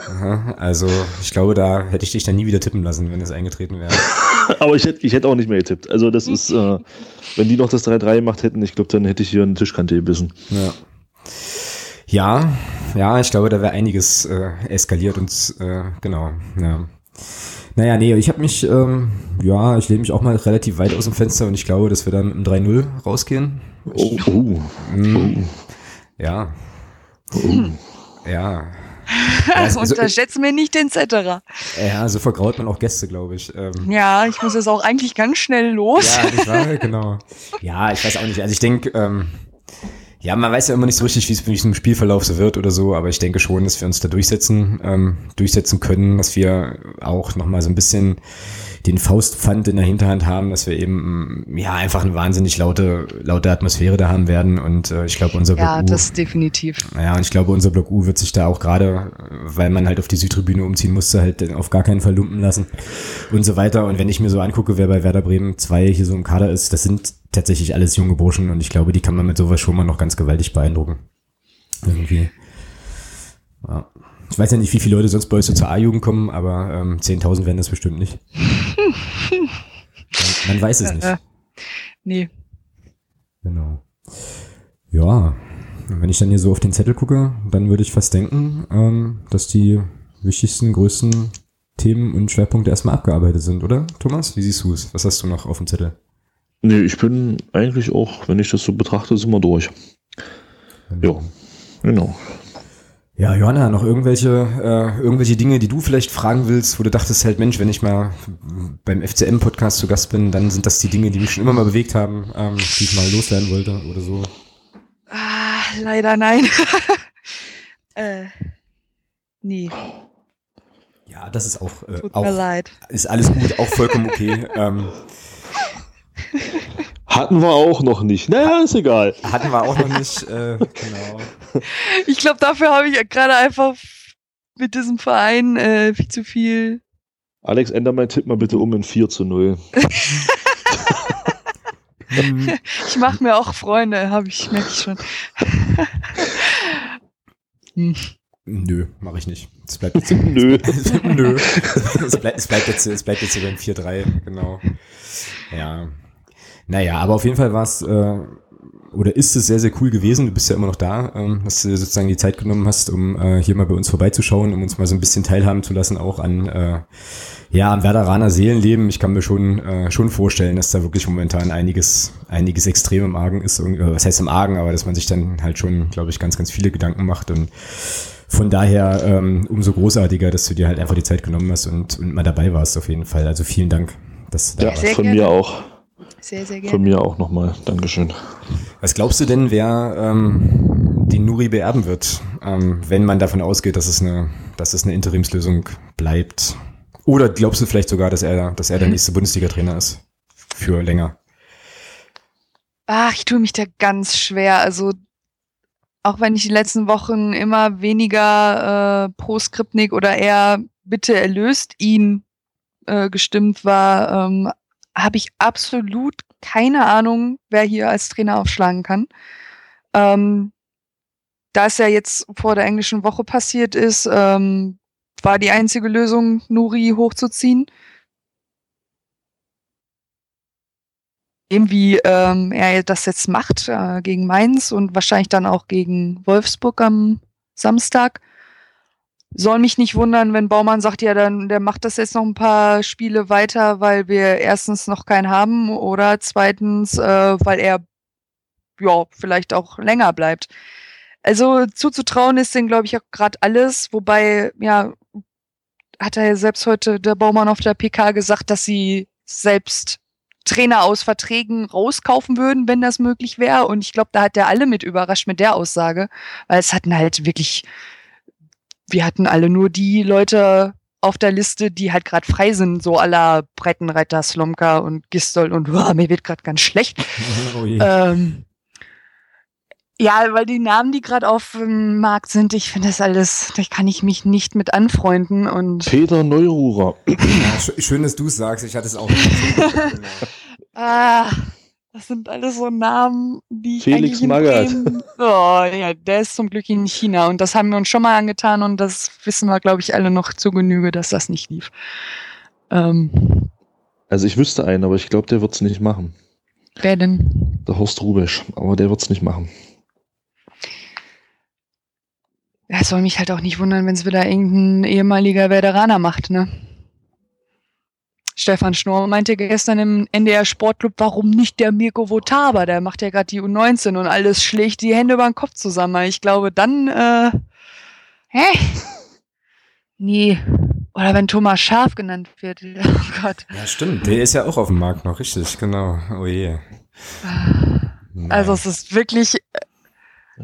Aha, also ich glaube, da hätte ich dich dann nie wieder tippen lassen, wenn es eingetreten wäre. <laughs> Aber ich hätte, ich hätte auch nicht mehr getippt. Also das ist, äh, wenn die noch das 3-3 gemacht hätten, ich glaube, dann hätte ich hier eine Tischkante gebissen. Ja. Ja, ja, ich glaube, da wäre einiges äh, eskaliert und äh, genau, ja. Naja, nee, ich habe mich, ähm, ja, ich lehne mich auch mal relativ weit aus dem Fenster und ich glaube, dass wir dann mit einem 3-0 rausgehen. Oh, oh, mm, oh. Ja. Oh. Ja. Also, Unterschätze mir nicht den Zetterer. Ja, so vergraut man auch Gäste, glaube ich. Ähm, ja, ich muss jetzt auch eigentlich ganz schnell los. Ja, ich war, genau. Ja, ich weiß auch nicht. Also ich denke, ähm, ja, man weiß ja immer nicht so richtig, wie es mit dem Spielverlauf so wird oder so, aber ich denke schon, dass wir uns da durchsetzen, ähm, durchsetzen können, dass wir auch nochmal so ein bisschen den Faustpfand in der Hinterhand haben, dass wir eben ja einfach eine wahnsinnig laute, laute Atmosphäre da haben werden. Und äh, ich glaube, unser Block ja, U. Ja, das definitiv. Ja, und ich glaube, unser Block U wird sich da auch gerade, weil man halt auf die Südtribüne umziehen musste, halt auf gar keinen Fall lumpen lassen und so weiter. Und wenn ich mir so angucke, wer bei Werder Bremen 2 hier so im Kader ist, das sind tatsächlich alles junge Burschen und ich glaube, die kann man mit sowas schon mal noch ganz gewaltig beeindrucken. Irgendwie. Ja. Ich weiß ja nicht, wie viele Leute sonst bei euch so zur A-Jugend kommen, aber ähm, 10.000 werden das bestimmt nicht. man, man, weiß es nicht. Äh, nee. Genau. Ja, wenn ich dann hier so auf den Zettel gucke, dann würde ich fast denken, ähm, dass die wichtigsten, größten Themen und Schwerpunkte erstmal abgearbeitet sind, oder? Thomas, wie siehst du es? Was hast du noch auf dem Zettel? Nee, ich bin eigentlich auch, wenn ich das so betrachte, sind wir durch. Genau. Ja, genau. Ja, Johanna, noch irgendwelche, äh, irgendwelche Dinge, die du vielleicht fragen willst, wo du dachtest halt, Mensch, wenn ich mal beim FCM-Podcast zu Gast bin, dann sind das die Dinge, die mich schon immer mal bewegt haben, ähm, die ich mal loswerden wollte oder so. Ah, leider nein. <laughs> äh, nie. Ja, das ist auch, äh, Tut auch mir leid. ist alles gut, auch vollkommen okay. <laughs> ähm, hatten wir auch noch nicht. Naja, ist egal. Hatten wir auch noch nicht, äh, genau. <laughs> Ich glaube, dafür habe ich gerade einfach mit diesem Verein äh, viel zu viel. Alex, änder meinen Tipp mal bitte um in 4 zu 0. <laughs> ich mache mir auch Freunde, habe ich, merke ich schon. hm. <laughs> Nö, mache ich nicht. Es bleibt jetzt, Nö. Nö. es, bleibt, es, bleibt jetzt, es bleibt jetzt beim 4-3, genau. Ja. Naja, aber auf jeden Fall war es, äh, oder ist es sehr, sehr cool gewesen. Du bist ja immer noch da, ähm, dass du sozusagen die Zeit genommen hast, um äh, hier mal bei uns vorbeizuschauen, um uns mal so ein bisschen teilhaben zu lassen, auch an äh, ja, am Werderaner Seelenleben. Ich kann mir schon, äh, schon vorstellen, dass da wirklich momentan einiges, einiges extrem im Argen ist. Und, äh, was heißt im Argen, aber dass man sich dann halt schon, glaube ich, ganz, ganz viele Gedanken macht. Und von daher ähm, umso großartiger, dass du dir halt einfach die Zeit genommen hast und, und mal dabei warst auf jeden Fall. Also vielen Dank. Dass ja, von gerne. mir auch. Sehr, sehr gerne. Von mir auch nochmal. Dankeschön. Was glaubst du denn, wer ähm, die Nuri beerben wird, ähm, wenn man davon ausgeht, dass es eine, dass es eine Interimslösung bleibt? Oder glaubst du vielleicht sogar, dass er, dass er der mhm. nächste Bundesliga-Trainer ist? Für länger? Ach, ich tue mich da ganz schwer. Also, auch wenn ich die letzten Wochen immer weniger äh, pro Skripnik oder eher bitte erlöst ihn äh, gestimmt war, ähm, habe ich absolut keine Ahnung, wer hier als Trainer aufschlagen kann. Ähm, da es ja jetzt vor der englischen Woche passiert ist, ähm, war die einzige Lösung, Nuri hochzuziehen. Irgendwie ähm, er das jetzt macht äh, gegen Mainz und wahrscheinlich dann auch gegen Wolfsburg am Samstag. Soll mich nicht wundern, wenn Baumann sagt, ja, dann der macht das jetzt noch ein paar Spiele weiter, weil wir erstens noch keinen haben oder zweitens, äh, weil er ja vielleicht auch länger bleibt. Also zuzutrauen ist denn, glaube ich, auch gerade alles, wobei, ja, hat er ja selbst heute der Baumann auf der PK gesagt, dass sie selbst Trainer aus Verträgen rauskaufen würden, wenn das möglich wäre. Und ich glaube, da hat er alle mit überrascht mit der Aussage, weil es hatten halt wirklich wir hatten alle nur die Leute auf der Liste, die halt gerade frei sind, so aller Breitenreiter, Slomka und Gistol und oh, mir wird gerade ganz schlecht. <laughs> Oh ähm, ja, weil die Namen, die gerade auf dem Markt sind, ich finde das alles, da kann ich mich nicht mit anfreunden und. Peter Neururer. Ja, schön, dass du es sagst, ich hatte es auch. <laughs> ah. Das sind alles so Namen, die ich Felix Magath. <laughs> Oh, ja, der ist zum Glück in China und das haben wir uns schon mal angetan und das wissen wir, glaube ich, alle noch zu Genüge, dass das nicht lief. Ähm, also ich wüsste einen, aber ich glaube, der wird es nicht machen. Wer denn? Der Horst Rubesch, aber der wird es nicht machen. Ja, soll mich halt auch nicht wundern, wenn es wieder irgendein ehemaliger Veteraner macht, ne? Stefan Schnorr meinte gestern im NDR Sportclub, warum nicht der Mirko Votava? Der macht ja gerade die U19 und alles schlägt die Hände über den Kopf zusammen. Ich glaube, dann, äh, hä? Nee. Oder wenn Thomas Schaf genannt wird. <laughs> Oh Gott. Ja, stimmt. Der ist ja auch auf dem Markt noch, richtig, genau. Oh je. Also es ist wirklich,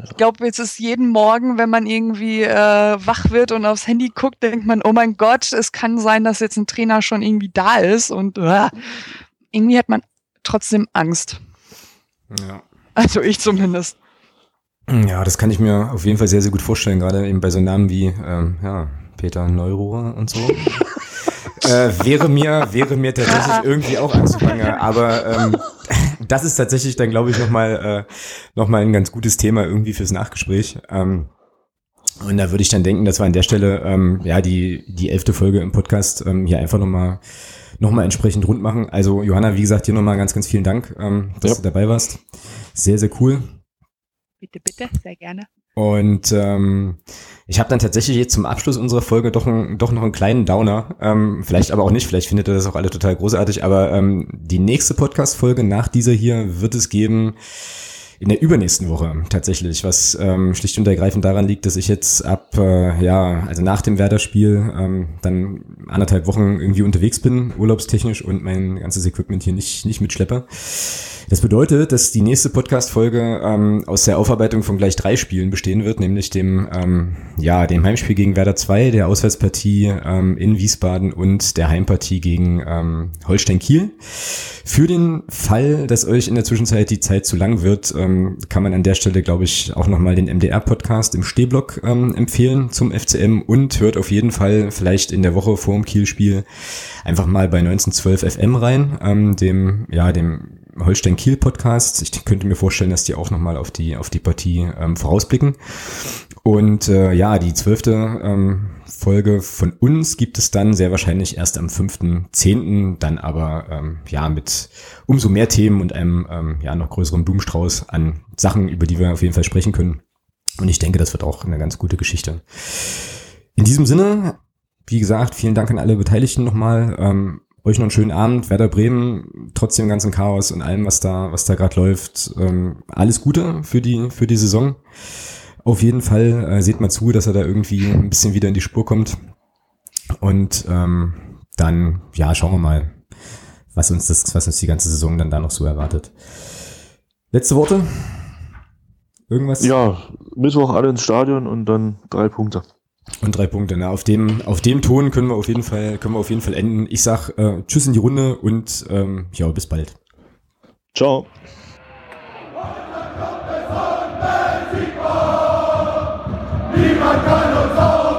ich glaube, jetzt ist jeden Morgen, wenn man irgendwie äh, wach wird und aufs Handy guckt, denkt man, oh mein Gott, es kann sein, dass jetzt ein Trainer schon irgendwie da ist und äh, irgendwie hat man trotzdem Angst. Ja. Also ich zumindest. Ja, das kann ich mir auf jeden Fall sehr, sehr gut vorstellen, gerade eben bei so Namen wie ähm, ja, Peter Neururer und so. <laughs> äh, wäre mir, wäre mir tatsächlich irgendwie auch anzufangen, aber ähm, <laughs> das ist tatsächlich dann, glaube ich, nochmal äh, noch mal ein ganz gutes Thema irgendwie fürs Nachgespräch. Ähm, und da würde ich dann denken, dass wir an der Stelle ähm, ja die, die elfte Folge im Podcast ähm, hier einfach nochmal noch mal entsprechend rund machen. Also Johanna, wie gesagt, dir nochmal ganz, ganz vielen Dank, ähm, dass ja. du dabei warst. Sehr, sehr cool. Bitte, bitte, sehr gerne. Und ähm, ich habe dann tatsächlich jetzt zum Abschluss unserer Folge doch, ein, doch noch einen kleinen Downer. Ähm, vielleicht aber auch nicht, vielleicht findet ihr das auch alle total großartig. Aber ähm, die nächste Podcast-Folge nach dieser hier wird es geben in der übernächsten Woche tatsächlich, was ähm, schlicht und ergreifend daran liegt, dass ich jetzt ab, äh, ja, also nach dem Werder-Spiel ähm, dann anderthalb Wochen irgendwie unterwegs bin, urlaubstechnisch und mein ganzes Equipment hier nicht, nicht mitschleppe. Das bedeutet, dass die nächste Podcast-Folge ähm, aus der Aufarbeitung von gleich drei Spielen bestehen wird, nämlich dem, ähm, ja, dem Heimspiel gegen Werder 2, der Auswärtspartie ähm, in Wiesbaden und der Heimpartie gegen ähm, Holstein Kiel. Für den Fall, dass euch in der Zwischenzeit die Zeit zu lang wird, ähm, kann man an der Stelle, glaube ich, auch nochmal den MDR-Podcast im Stehblock ähm, empfehlen zum FCM und hört auf jeden Fall vielleicht in der Woche vor dem Kiel-Spiel einfach mal bei 1912 FM rein, ähm, dem, ja, dem Holstein-Kiel-Podcast. Ich könnte mir vorstellen, dass die auch nochmal auf die, auf die Partie ähm, vorausblicken. Und äh, ja, die zwölfte ähm, Folge von uns gibt es dann sehr wahrscheinlich erst am 5.10., dann aber ähm, ja mit umso mehr Themen und einem ähm, ja noch größeren Blumenstrauß an Sachen, über die wir auf jeden Fall sprechen können. Und ich denke, das wird auch eine ganz gute Geschichte. In diesem Sinne, wie gesagt, vielen Dank an alle Beteiligten nochmal. Ähm, euch noch einen schönen Abend. Werder Bremen, trotz dem ganzen Chaos und allem, was da, was da gerade läuft. Ähm, alles Gute für die, für die Saison. Auf jeden Fall äh, seht mal zu, dass er da irgendwie ein bisschen wieder in die Spur kommt. Und ähm, dann, ja, schauen wir mal, was uns das, was uns die ganze Saison dann da noch so erwartet. Letzte Worte? Irgendwas? Ja, Mittwoch alle ins Stadion und dann drei Punkte. Und drei Punkte. Na, auf dem, auf dem Ton können wir auf jeden Fall, können wir auf jeden Fall enden. Ich sag äh, Tschüss in die Runde und ähm, ja, bis bald. Ciao. Niemand kann uns aufhalten!